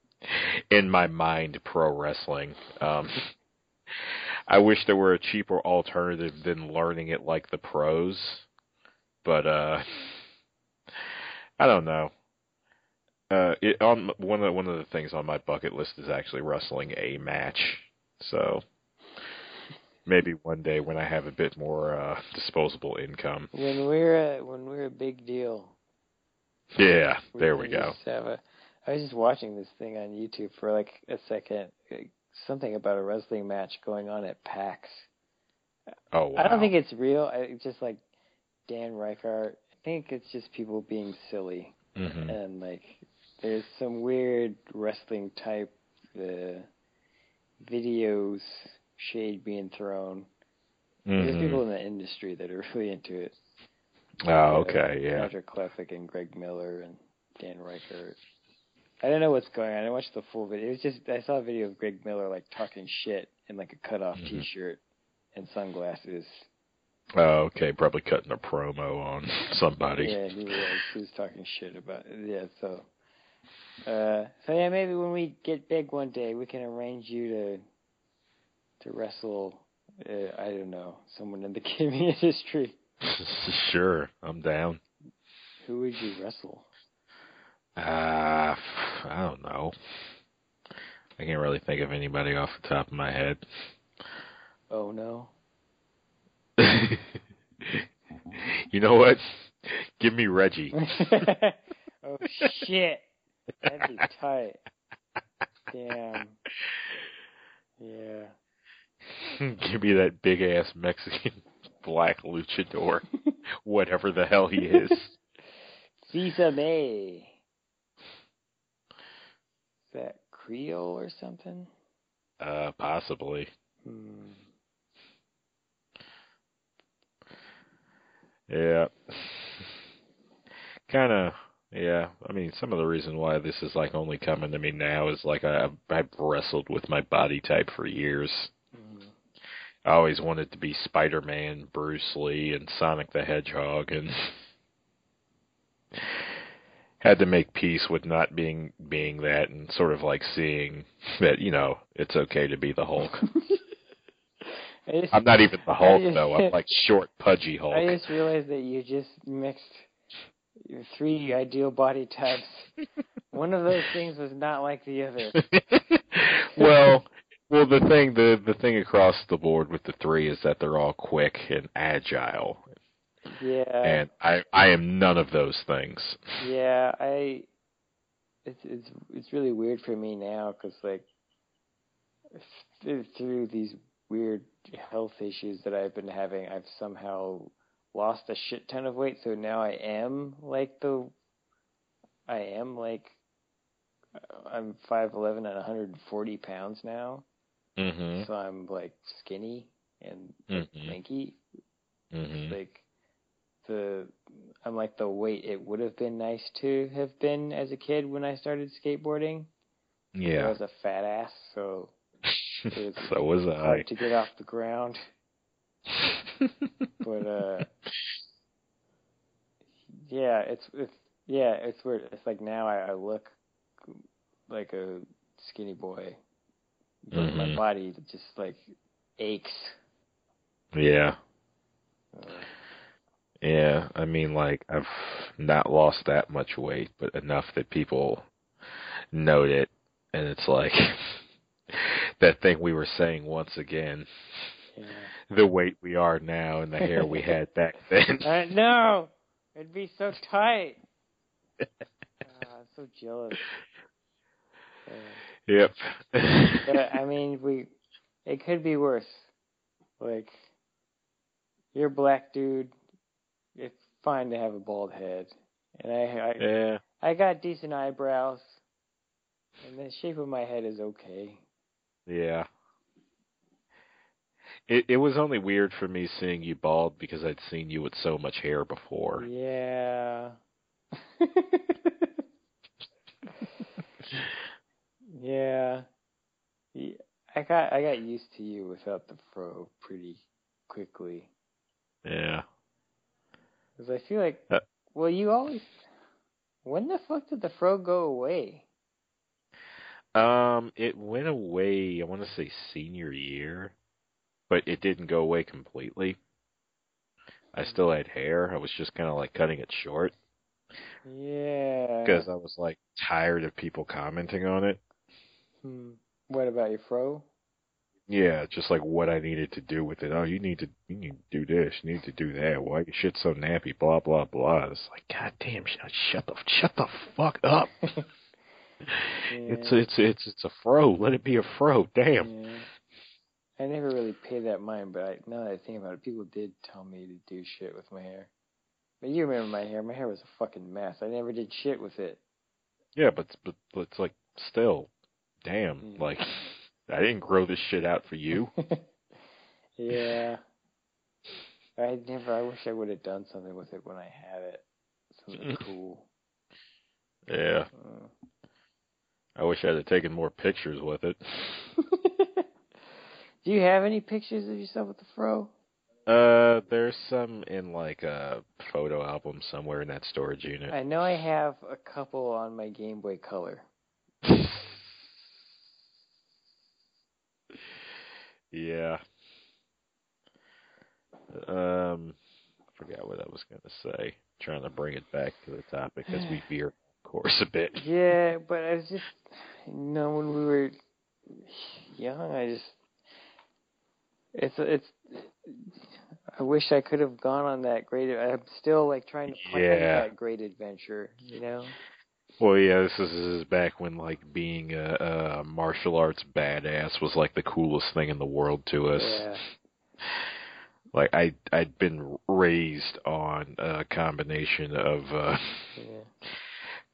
<laughs> in my mind, pro wrestling. Um, I wish there were a cheaper alternative than learning it like the pros, but uh, I don't know. Uh, it, on one of the, one of the things on my bucket list is actually wrestling a match. So maybe one day when I have a bit more uh disposable income. When we're a, when we're a big deal. Yeah, we there we go. a- I was just watching this thing on YouTube for like a second, something about a wrestling match going on at PAX. Oh wow. I don't think it's real. I, it's just like Dan Ryckert. I think it's just people being silly Mhm. and like there's some weird wrestling type uh, videos shade being thrown. There's Mhm. people in the industry that are <laughs> really into it. Oh, okay, yeah. Patrick Klepek and Greg Miller and Dan Ryckert. I don't know what's going on. I watched the full video. It was just I saw a video of Greg Miller like talking shit in like a cutoff Mhm. T-shirt and sunglasses. Oh, okay, probably cutting a promo on <laughs> somebody. Yeah, he was. He was talking shit about it. Yeah, so. Uh, so yeah, maybe when we get big one day, we can arrange you to to wrestle. Uh, I don't know, someone in the <laughs> gaming industry. <laughs> sure, I'm down. Who would you wrestle? Uh, I don't know. I can't really think of anybody off the top of my head. Oh no. <laughs> you know what? Give me Reggie. oh shit. That'd be tight. Damn. Yeah. <laughs> Give me that big ass Mexican <laughs> black luchador, <laughs> whatever the hell he is. May. Is that Creole or something? Uh, possibly. Hmm. Yeah. Kind of. Yeah. I mean, some of the reason why this is like only coming to me now is like I I've wrestled with my body type for years. I always wanted to be Spider-Man, Bruce Lee, and Sonic the Hedgehog, and <laughs> had to make peace with not being being that, and sort of like seeing that you know it's okay to be the Hulk. <laughs> Just, I'm not even the Hulk just- though. I'm like short, pudgy Hulk. I just realized that you just mixed your three ideal body types. <laughs> One of those things was not like the other. well, well, the thing the the thing across the board with the three is that they're all quick and agile, Yeah. and I I am none of those things. Yeah, I. It's it's it's really weird for me now because like through these weird health issues that I've been having, I've somehow lost a shit ton of weight. So now I am like the. I am like. I'm five eleven and 140 pounds now, Mhm. so I'm like skinny and Mhm. lanky. Mhm. like the I'm like the weight it would have been nice to have been as a kid when I started skateboarding. Yeah. I was a fat ass, so <laughs> was so was I. hard to get off the ground. <laughs> But uh yeah, it's it's yeah, it's weird. It's like now I, I look like a skinny boy. But my body just like aches. yeah. Uh, Yeah, I mean, like I've not lost that much weight, but enough that people note it, and it's like <laughs> that thing we were saying once again: yeah. the weight we are now and the hair we had <laughs> back then. I know. it'd be so tight. Uh, <laughs> I'm so jealous. Uh, yep. <laughs> but I mean, we it could be worse. Like you're a black dude. It's fine to have a bald head, and I I, yeah. I got decent eyebrows, and the shape of my head is okay. Yeah. It it was only weird for me seeing you bald because I'd seen you with so much hair before. Yeah. <laughs> <laughs> yeah. Yeah, I got I got used to you without the fro pretty quickly. Yeah. Cause I feel like, Uh, well, you always. When the fuck did the fro go away? Um, it went away. I want to say senior year, but it didn't go away completely. I still had hair. I was just kind of like cutting it short Yeah. because I was like tired of people commenting on it. Hmm. What about your fro? Yeah, just like what I needed to do with it. Oh, you need to you need to do this, you need to do that. Why your shit so nappy? Blah blah blah. It's like, god damn, shut shut the shut the fuck up. <laughs> It's Yeah. it's it's it's a fro. Let it be a fro. Damn. Yeah. I never really paid that mind, but I, now that I think about it, people did tell me to do shit with my hair. But you remember my hair? My hair was a fucking mess. I never did shit with it. Yeah, but but, but it's like still, damn. Mm. Like I didn't grow this shit out for you. <laughs> yeah. I never. I wish I would have done something with it when I had it. Something <laughs> cool. Yeah, Uh. I wish I'd have taken more pictures with it. <laughs> Do you have any pictures of yourself with the fro? Uh, there's some in like a photo album somewhere in that storage unit. I know I have a couple on my Game Boy Color. Yeah. Um, I forgot what I was gonna say. Trying to bring it back to the topic as we <sighs> veer course a bit. Yeah, <laughs> but I was just, you know, when we were young, I just, it's, it's, I wish I could have gone on that great, I'm still like trying to plan Yeah. that great adventure, you know? Well, yeah, this is, this is back when like being a, a martial arts badass was like the coolest thing in the world to us. Yeah. Like I I'd been raised on a combination of uh Yeah.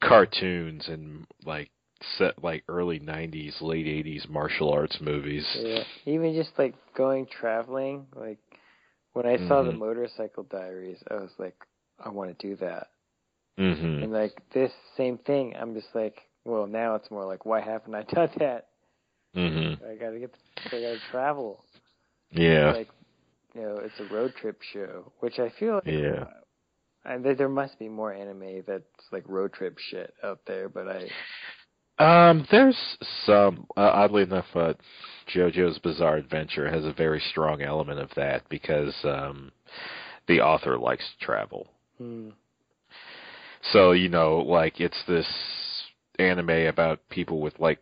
cartoons and like set like early 90s, late 80s martial arts movies. Yeah. Even just like going traveling, like when I saw the Mhm. motorcycle diaries, I was like, I want to do that. Mhm. And like this same thing, I'm just like, well, now it's more like, why haven't I <laughs> done that? Mhm. I gotta get, I gotta travel. Yeah. Like, you know, it's a road trip show, which I feel like, Yeah. and there, there must be more anime that's like road trip shit out there, but I, Um, there's some. Uh, oddly enough, uh, JoJo's Bizarre Adventure has a very strong element of that because um, the author likes to travel. hmm, So you know, like it's this anime about people with like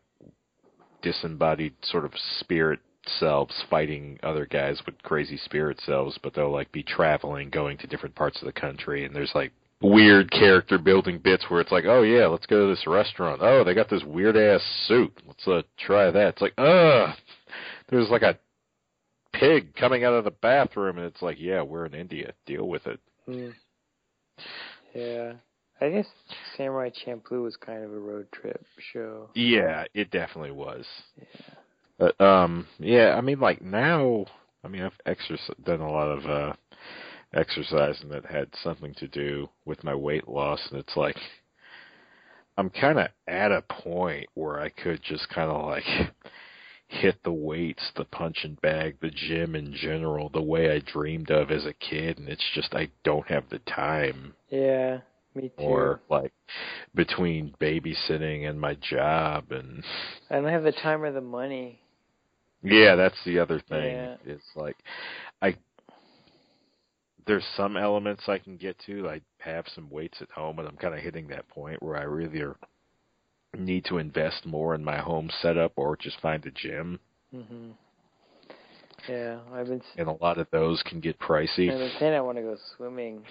disembodied sort of spirit selves fighting other guys with crazy spirit selves, but they'll like be traveling, going to different parts of the country, and there's like weird character building bits where it's like, oh yeah, let's go to this restaurant. Oh, they got this weird ass suit. Let's uh, try that. It's like, ugh. There's like a pig coming out of the bathroom, and it's like, yeah, we're in India. Deal with it. hmm. yeah. I guess Samurai Champloo was kind of a road trip show. Yeah, it definitely was. Yeah. But um, yeah, I mean, like now, I mean, I've exerc- done a lot of uh exercising that had something to do with my weight loss, and it's like I'm kind of at a point where I could just kind of like hit the weights, the punching bag, the gym in general, the way I dreamed of as a kid, and it's just I don't have the time Yeah, me too. or like between babysitting and my job and I don't have the time or the money. Yeah, that's the other thing. Yeah. It's like I there's some elements I can get to. I have some weights at home, and I'm kind of hitting that point where I really are, need to invest more in my home setup or just find a gym. hmm Yeah, I've been. And a lot of those can get pricey. I've been saying I want to go swimming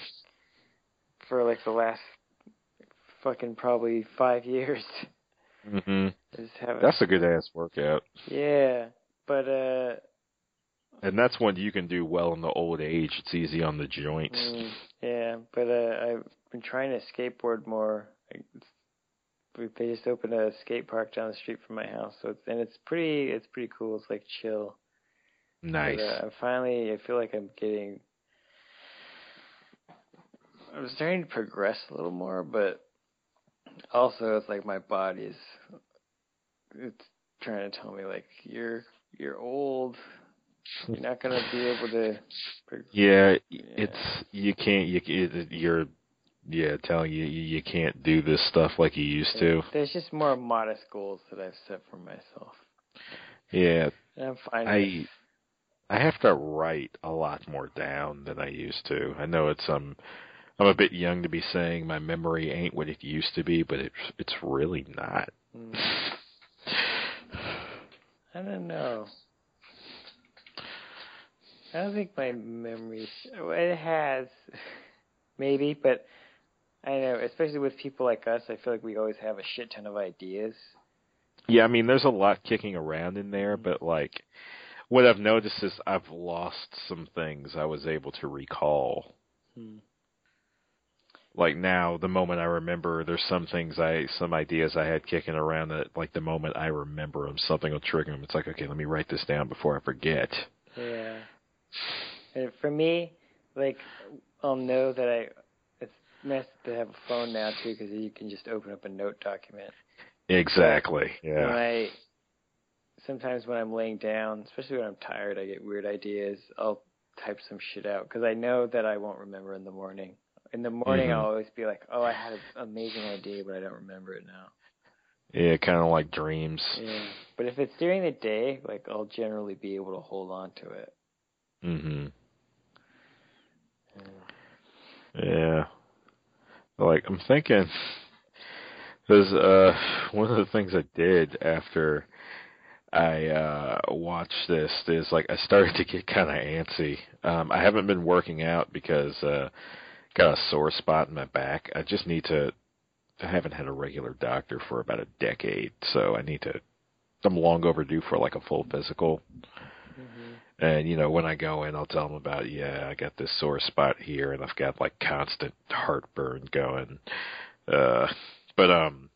for like the last fucking probably five years. <laughs> hmm haven't. That's a good ass workout, yeah, but uh, and that's one you can do well in the old age. It's easy on the joints. mm, yeah, but uh, I've been trying to skateboard more. They just opened a skate park down the street from my house, so it's and it's pretty. It's pretty cool. It's like chill. Nice. But, uh, I'm finally, I feel like I'm getting. I'm starting to progress a little more, but also it's like my body is. It's trying to tell me like you're you're old. You're not gonna be able to. prog- Yeah, Yeah. it's you can't you you're yeah telling you you you can't do this stuff like you used to. There's just more modest goals that I've set for myself, Yeah, and I'm fine. I with- I have to write a lot more down than I used to. I know it's um I'm a bit young to be saying my memory ain't what it used to be, but it's it's really not. I don't know. I don't think my memory. It has, maybe, but I know, especially with people like us, I feel like we always have a shit ton of ideas. Yeah, I mean, there's a lot kicking around in there, but like, what I've noticed is I've lost some things I was able to recall. Hmm. Like now, the moment I remember, there's some things I, some ideas I had kicking around that, like the moment I remember them, something will trigger them. It's like, okay, let me write this down before I forget. Yeah. And for me, like, I'll know that I. It's nice to have a phone now too, because you can just open up a note document. Exactly. When Yeah. I sometimes when I'm laying down, especially when I'm tired, I get weird ideas. I'll type some shit out because I know that I won't remember in the morning. In the morning, Mhm. I'll always be like, "Oh, I had an amazing idea, but I don't remember it now." Yeah, kind of like dreams. Yeah. But if it's during the day, like I'll generally be able to hold on to it. hmm Yeah. Yeah. Like I'm thinking, because uh, one of the things I did after I uh watched this is like I started to get kind of antsy. Um, I haven't been working out because uh, got a sore spot in my back. I just need to. I haven't had a regular doctor for about a decade, so I need to. I'm long overdue for like a full physical. hmm And you know, when I go in, I'll tell them about yeah, I got this sore spot here, and I've got like constant heartburn going. Uh, but um,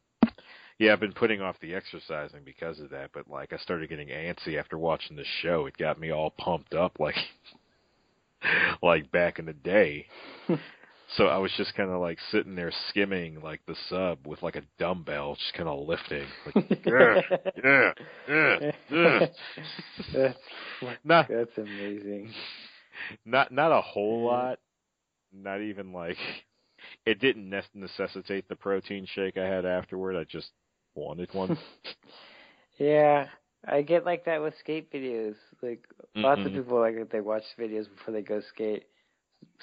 yeah, I've been putting off the exercising because of that. But like, I started getting antsy after watching the show. It got me all pumped up, like <laughs> like back in the day. <laughs> So I was just kind of like sitting there skimming like the sub with like a dumbbell, just kind of lifting. Like, <laughs> yeah, yeah, yeah, yeah. that's Not that's amazing. not not a whole Yeah. lot. Not even like it didn't ne- necessitate the protein shake I had afterward. I just wanted one. <laughs> yeah, I get like that with skate videos. Like lots of Mhm. people like they watch videos before they go skate.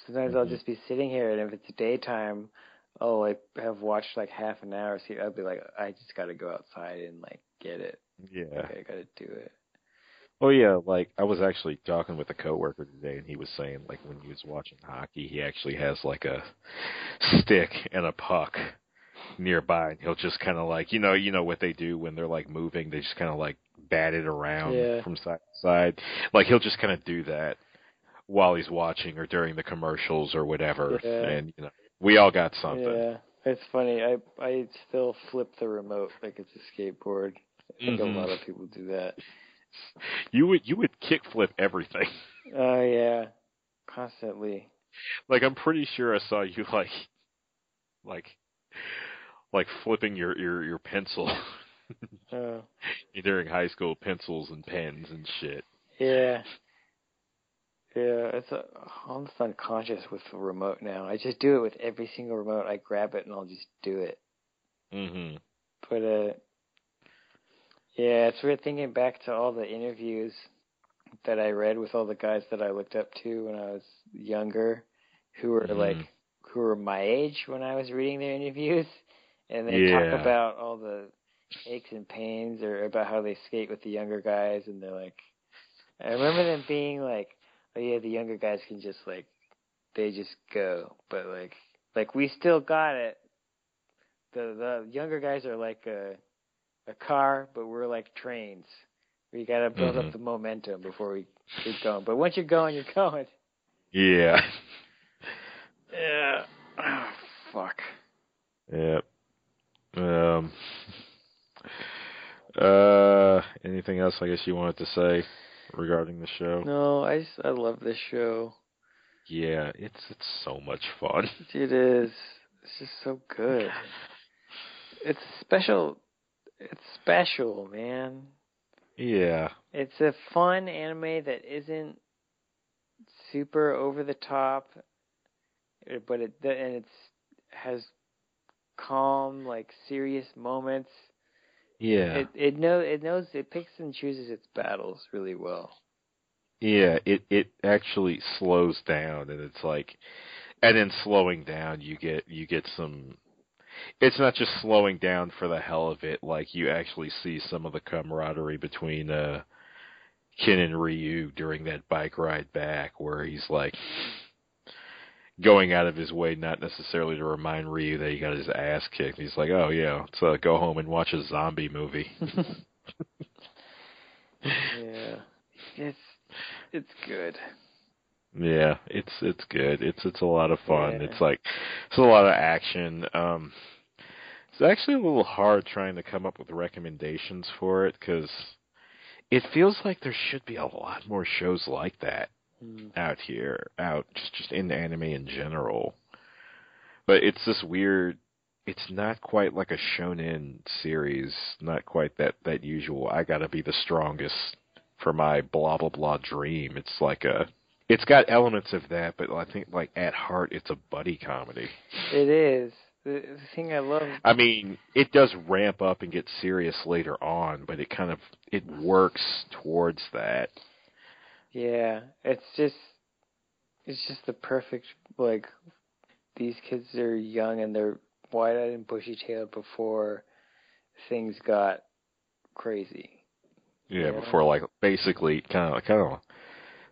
Sometimes I'll Mhm. just be sitting here, and if it's daytime, oh, I'll have watched like half an hour. See, I'll be like, I just got to go outside and like get it. Yeah. Like, I got to do it. Oh yeah, like I was actually talking with a coworker today, and he was saying like when he was watching hockey, he actually has like a stick and a puck nearby, and he'll just kind of like you know you know what they do when they're like moving, they just kind of like bat it around Yeah. from side to side. Like he'll just kind of do that while he's watching or during the commercials or whatever, Yeah. and you know we all got something. Yeah, it's funny. I I still flip the remote like it's a skateboard. I think Mhm. a lot of people do that. You would you would kick flip everything. <laughs> Oh yeah, constantly. like I'm pretty sure I saw you like like like flipping your your your pencil Oh <laughs> during high school pencils and pens and shit. yeah, yeah. It's a, almost unconscious with the remote now. I just do it with every single remote. I grab it and I'll just do it. Mhm. But uh, yeah, it's weird thinking back to all the interviews that I read with all the guys that I looked up to when I was younger, who were Mhm. like who were my age when I was reading their interviews, and they Yeah. talk about all the aches and pains or about how they skate with the younger guys, and they're like, I remember them being like, oh yeah, the younger guys can just like they just go, but like like we still got it. The the younger guys are like a a car, but we're like trains. We gotta build Mhm. up the momentum before we keep going. But once you're going, you're going. Yeah. <laughs> Yeah. Oh, fuck. Yep. Um. <laughs> Uh. Anything else? I guess you wanted to say regarding the show? No, I just I love this show. Yeah, it's it's so much fun. <laughs> It is. It's just so good. It's special. It's special, man. Yeah. It's a fun anime that isn't super over the top, uh, but it and it's has calm, like serious moments. Yeah. It it know it knows it picks and chooses its battles really well. Yeah, it it actually slows down and it's like and in slowing down you get you get some it's not just slowing down for the hell of it, like you actually see some of the camaraderie between uh Ken and Ryu during that bike ride back, where he's like going out of his way not necessarily to remind Ryu that he got his ass kicked. He's like, "Oh yeah, let's uh, go home and watch a zombie movie." <laughs> yeah, it's it's good. Yeah, it's it's good. It's it's a lot of fun. Yeah. It's like it's a lot of action. Um it's actually a little hard trying to come up with recommendations for it cuz it feels like there should be a lot more shows like that Mm. out here, out just just in anime in general. But it's this weird it's not quite like a shonen series, not quite that that usual I got to be the strongest for my blah blah blah dream. It's like a it's got elements of that, but I think like at heart it's a buddy comedy. It is the, the thing I love. I mean, it does ramp up and get serious later on, but it kind of it works towards that. Yeah, it's just it's just the perfect like these kids are young and they're wide-eyed and bushy-tailed before things got crazy. Yeah, Yeah. before like basically kind of kind of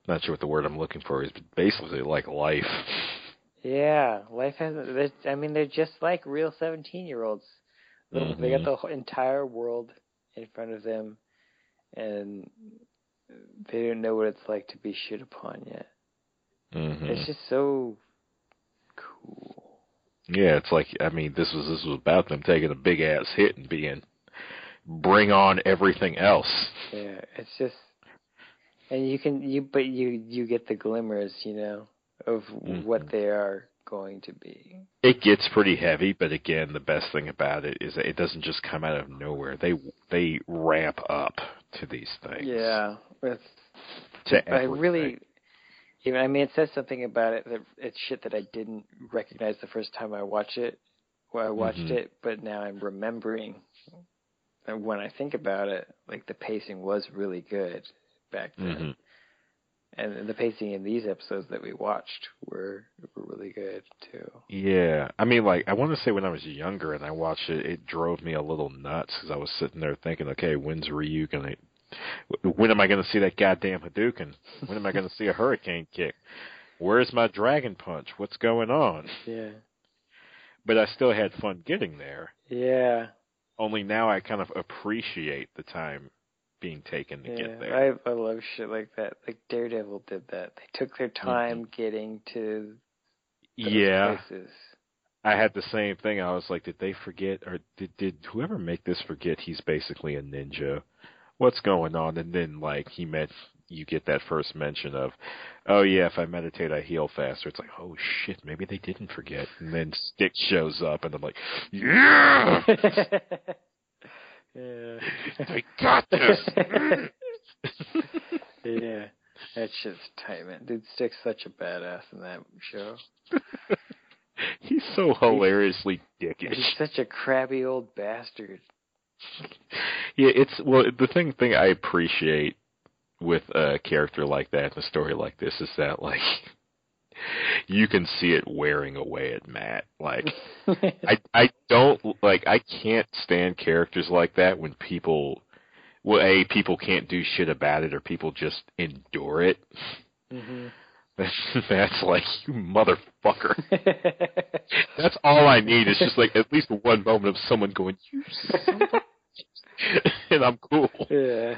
not sure what the word I'm looking for is, but basically like life. Yeah, life hasn't. I mean, they're just like real seventeen-year-olds. They got Mhm. the whole entire world in front of them, and they don't know what it's like to be shit upon yet. hmm It's just so cool. Yeah, it's like I mean, this was this was about them taking a big ass hit and being bring on everything else. Yeah, it's just, and you can you, but you you get the glimmers, you know, of what Mhm. they are going to be. It gets pretty heavy, but again, the best thing about it is that it doesn't just come out of nowhere. They they ramp up to these things. Yeah, it's. To I really, even I mean, it says something about it that it's shit that I didn't recognize the first time I watched it. Well, I watched Mhm. it, but now I'm remembering. And when I think about it, like the pacing was really good back then. Mhm. and the pacing in these episodes that we watched were were really good too. Yeah, I mean, like I want to say when I was younger and I watched it, it drove me a little nuts because I was sitting there thinking, okay, when's Ryu gonna? When am I gonna see that goddamn Hadouken? When am I gonna see a Hurricane kick? Where's my Dragon Punch? What's going on? Yeah, But I still had fun getting there. yeah, Only now I kind of appreciate the time being taken to yeah. get there. I I love shit like that. Like Daredevil did that. They took their mm-hmm. time getting to those yeah, places. I had the same thing. I was like, did they forget, or did did whoever make this forget he's basically a ninja? What's going on? And then like he met, you get that first mention of, oh yeah, if I meditate, I heal faster. It's like, oh shit, maybe they didn't forget. And then Stick shows up, and I'm like, yeah, <laughs> yeah. I got this. <laughs> yeah. That shit's tight, man. Dude, Stick's such a badass in that show. <laughs> he's so hilariously dickish. He's such a crabby old bastard. Yeah, it's well the thing thing I appreciate with a character like that and a story like this is that like <laughs> you can see it wearing away at Matt. Like <laughs> I I don't like I can't stand characters like that when people well a people can't do shit about it or people just endure it. hmm <laughs> That's, like you motherfucker. <laughs> That's all I need is just like at least one moment of someone going you son of a <laughs> and I'm cool. yeah.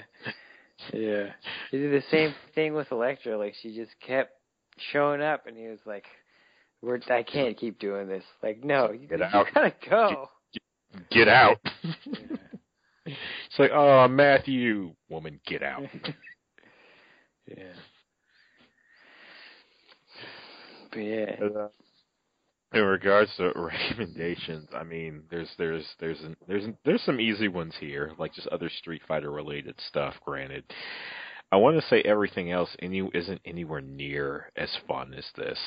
Yeah. He did the same thing with Elektra. Like, she just kept showing up, and he was like, We're, I can't keep doing this. Like, no, you, Get you out. gotta go. Get out. Yeah. It's like, oh, Matthew, woman, get out. yeah. Yeah. Uh, In regards to <laughs> recommendations, I mean, there's there's there's an, there's an, there's some easy ones here, like just other Street Fighter related stuff. Granted, I want to say everything else any isn't anywhere near as fun as this.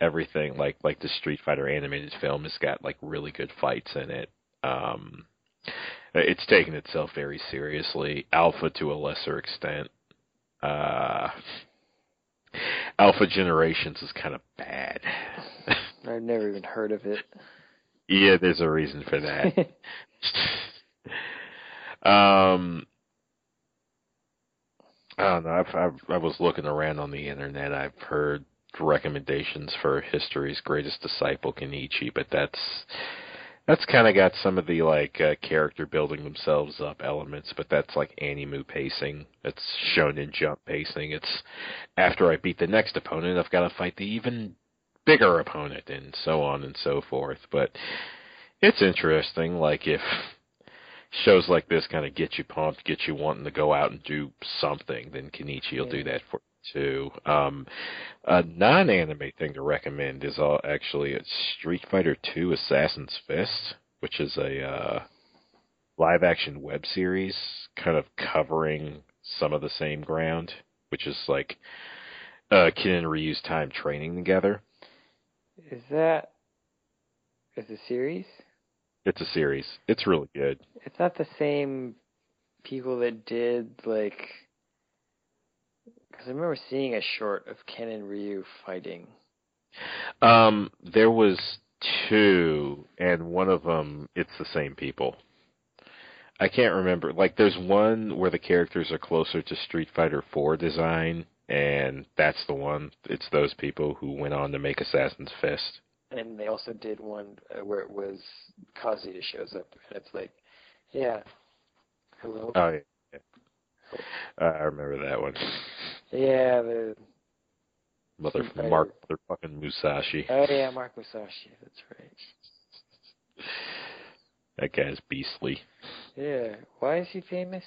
Everything like like the Street Fighter animated film has got like really good fights in it. Um, it's taken itself very seriously. Alpha to a lesser extent. Uh, Alpha Generations is kind of bad. <laughs> I've never even heard of it. yeah, there's a reason for that. <laughs> um, I don't know. I've, I've, I was looking around on the internet. I've heard recommendations for History's Greatest Disciple, Kenichi, but that's that's kind of got some of the like uh, character building themselves up elements, but that's like animu pacing. It's shonen jump pacing. It's after I beat the next opponent, I've got to fight the even bigger opponent, and so on and so forth. But it's interesting. Like if shows like this kind of get you pumped, get you wanting to go out and do something, then Kenichi will do that for you too. Um, a non-anime thing to recommend is uh, actually a Street Fighter Two Assassin's Fist, which is a uh, live-action web series kind of covering some of the same ground, which is like uh, Ken and Ryu's time training together. Is that is a series? It's a series. It's really good. It's not the same people that did like. Because I remember seeing a short of Ken and Ryu fighting. Um, there was two, and one of them it's the same people. I can't remember. Like, there's one where the characters are closer to Street Fighter 4 design, and that's the one. It's those people who went on to make Assassin's Fist. And they also did one uh, where it was Kazuya shows up, and it's like, yeah, hello. Oh yeah, uh, I remember that one. Yeah, the Mother Fighter. Mark motherfucking Musashi. oh yeah, Mark Musashi. That's right. That guy's beastly. Yeah, why is he famous?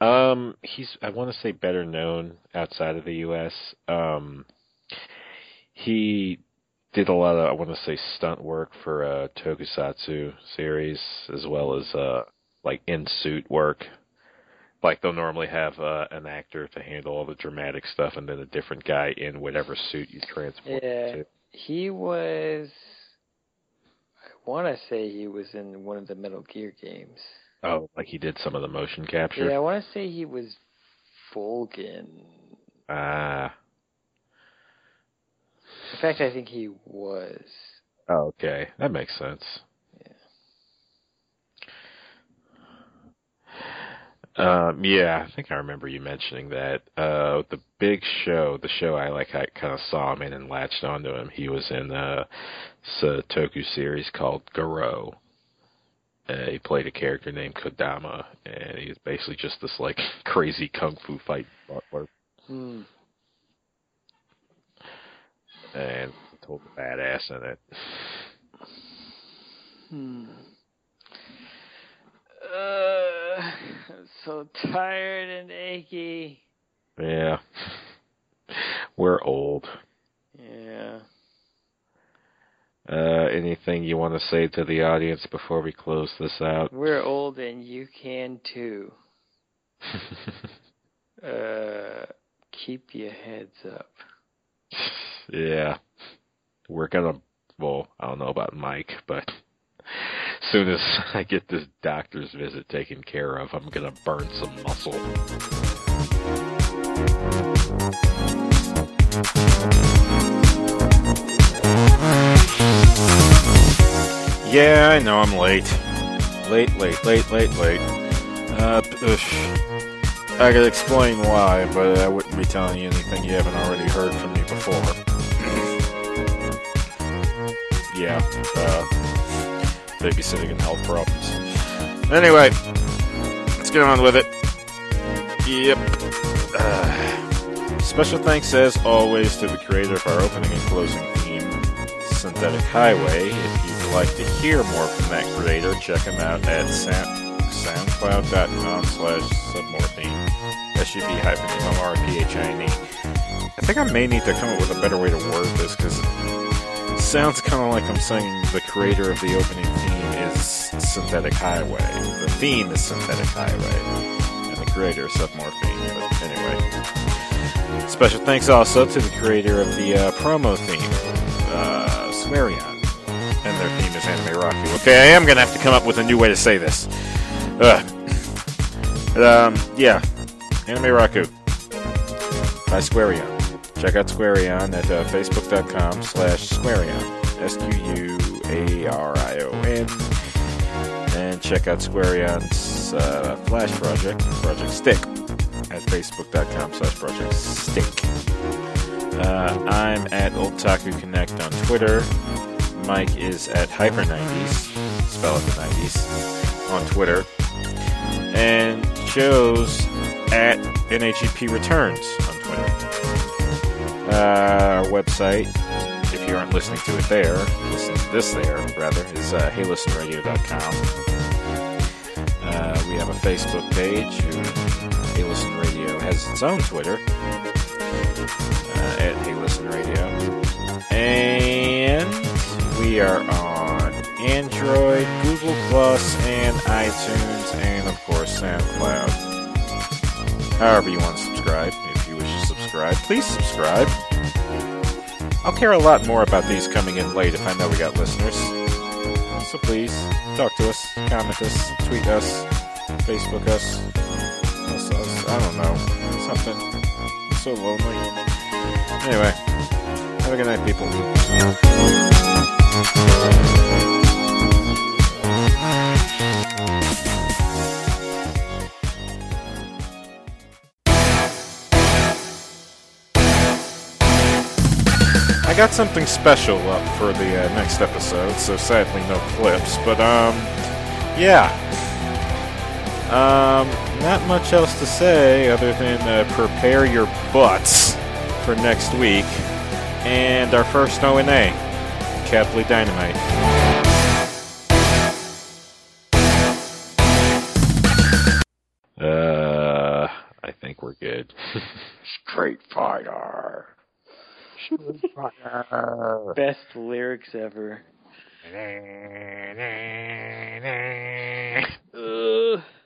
Um, he's I want to say better known outside of the U.S. Um, he did a lot of I want to say stunt work for uh Tokusatsu series as well as uh like in suit work. Like they'll normally have uh, an actor to handle all the dramatic stuff, and then a different guy in whatever suit you transport Yeah. to. He was. I want to say he was in one of the Metal Gear games. Oh, like he did some of the motion capture. Yeah, I want to say he was Volgin. Ah, In fact, I think he was. oh, okay, that makes sense. Um, yeah, I think I remember you mentioning that. Uh, the big show, the show I like, I kind of saw him in and latched onto him. He was in a Satoku series called Garo. Uh, he played a character named Kodama, and he was basically just this like <laughs> crazy kung fu fight butler, Hmm. and told the badass in it. Hmm. Uh, I'm so tired and achy. Yeah, we're old. Yeah. Uh, anything you want to say to the audience before we close this out? We're old and you can too. <laughs> Uh, keep your heads up. yeah, we're gonna. Well, I don't know about Mike, but soon as <laughs> I get this doctor's visit taken care of, I'm gonna burn some muscle. Yeah, I know I'm late. Late, late, late, late, late. Uh. I could explain why, but I wouldn't be telling you anything you haven't already heard from me before. <clears throat> yeah, uh, babysitting and health problems. Anyway, let's get on with it. Yep. Uh, special thanks, as always, to the creator of our opening and closing theme, Synthetic Highway. If you'd like to hear more from that creator, check him out at sound, soundcloud.com slash submorphine. S-U-B-M-R-P-H-I-N-E. I think I may need to come up with a better way to word this, because it sounds kind of like I'm saying the creator of the opening theme Synthetic Highway. The theme is Synthetic Highway, and the creator is Submorphine. But anyway. Special thanks also to the creator of the uh, promo theme, uh. And their theme is Anime Rocky. Okay, I am going to have to come up with a new way to say this. Um, yeah. Anime Raku by Squarion. Check out Squarion at uh, facebook.com slash Squarion. S-Q-U-A-R-I-O-N. Check out Squarion's uh, Flash project, Project Stick. at facebook.com slash project stick. Uh, I'm at Old Connect on Twitter. Mike is at Hyper90s, spell it the 90s, on Twitter. And Joe's at NHEP Returns on Twitter. Uh, our website, if you aren't listening to it there, listen to this there, rather, is uh, heylistenradio.com. Uh, we have a Facebook page. Hey Listen Radio has its own Twitter uh, at Listen Radio. And we are on Android, Google Plus, and iTunes, and of course SoundCloud. However you want to subscribe, if you wish to subscribe, please subscribe. I'll care a lot more about these coming in late if I know we got listeners. So please, talk to us, comment us, tweet us, Facebook us, us, us I don't know, something. I'm so lonely. Anyway, have a good night, people. I got something special up for the uh, next episode, so sadly no clips, but um, yeah. Um, not much else to say other than uh, prepare your butts for next week and our first O and A, Capley Dynamite. Uh, I think we're good. <laughs> Street Fighter. Best lyrics ever. <laughs>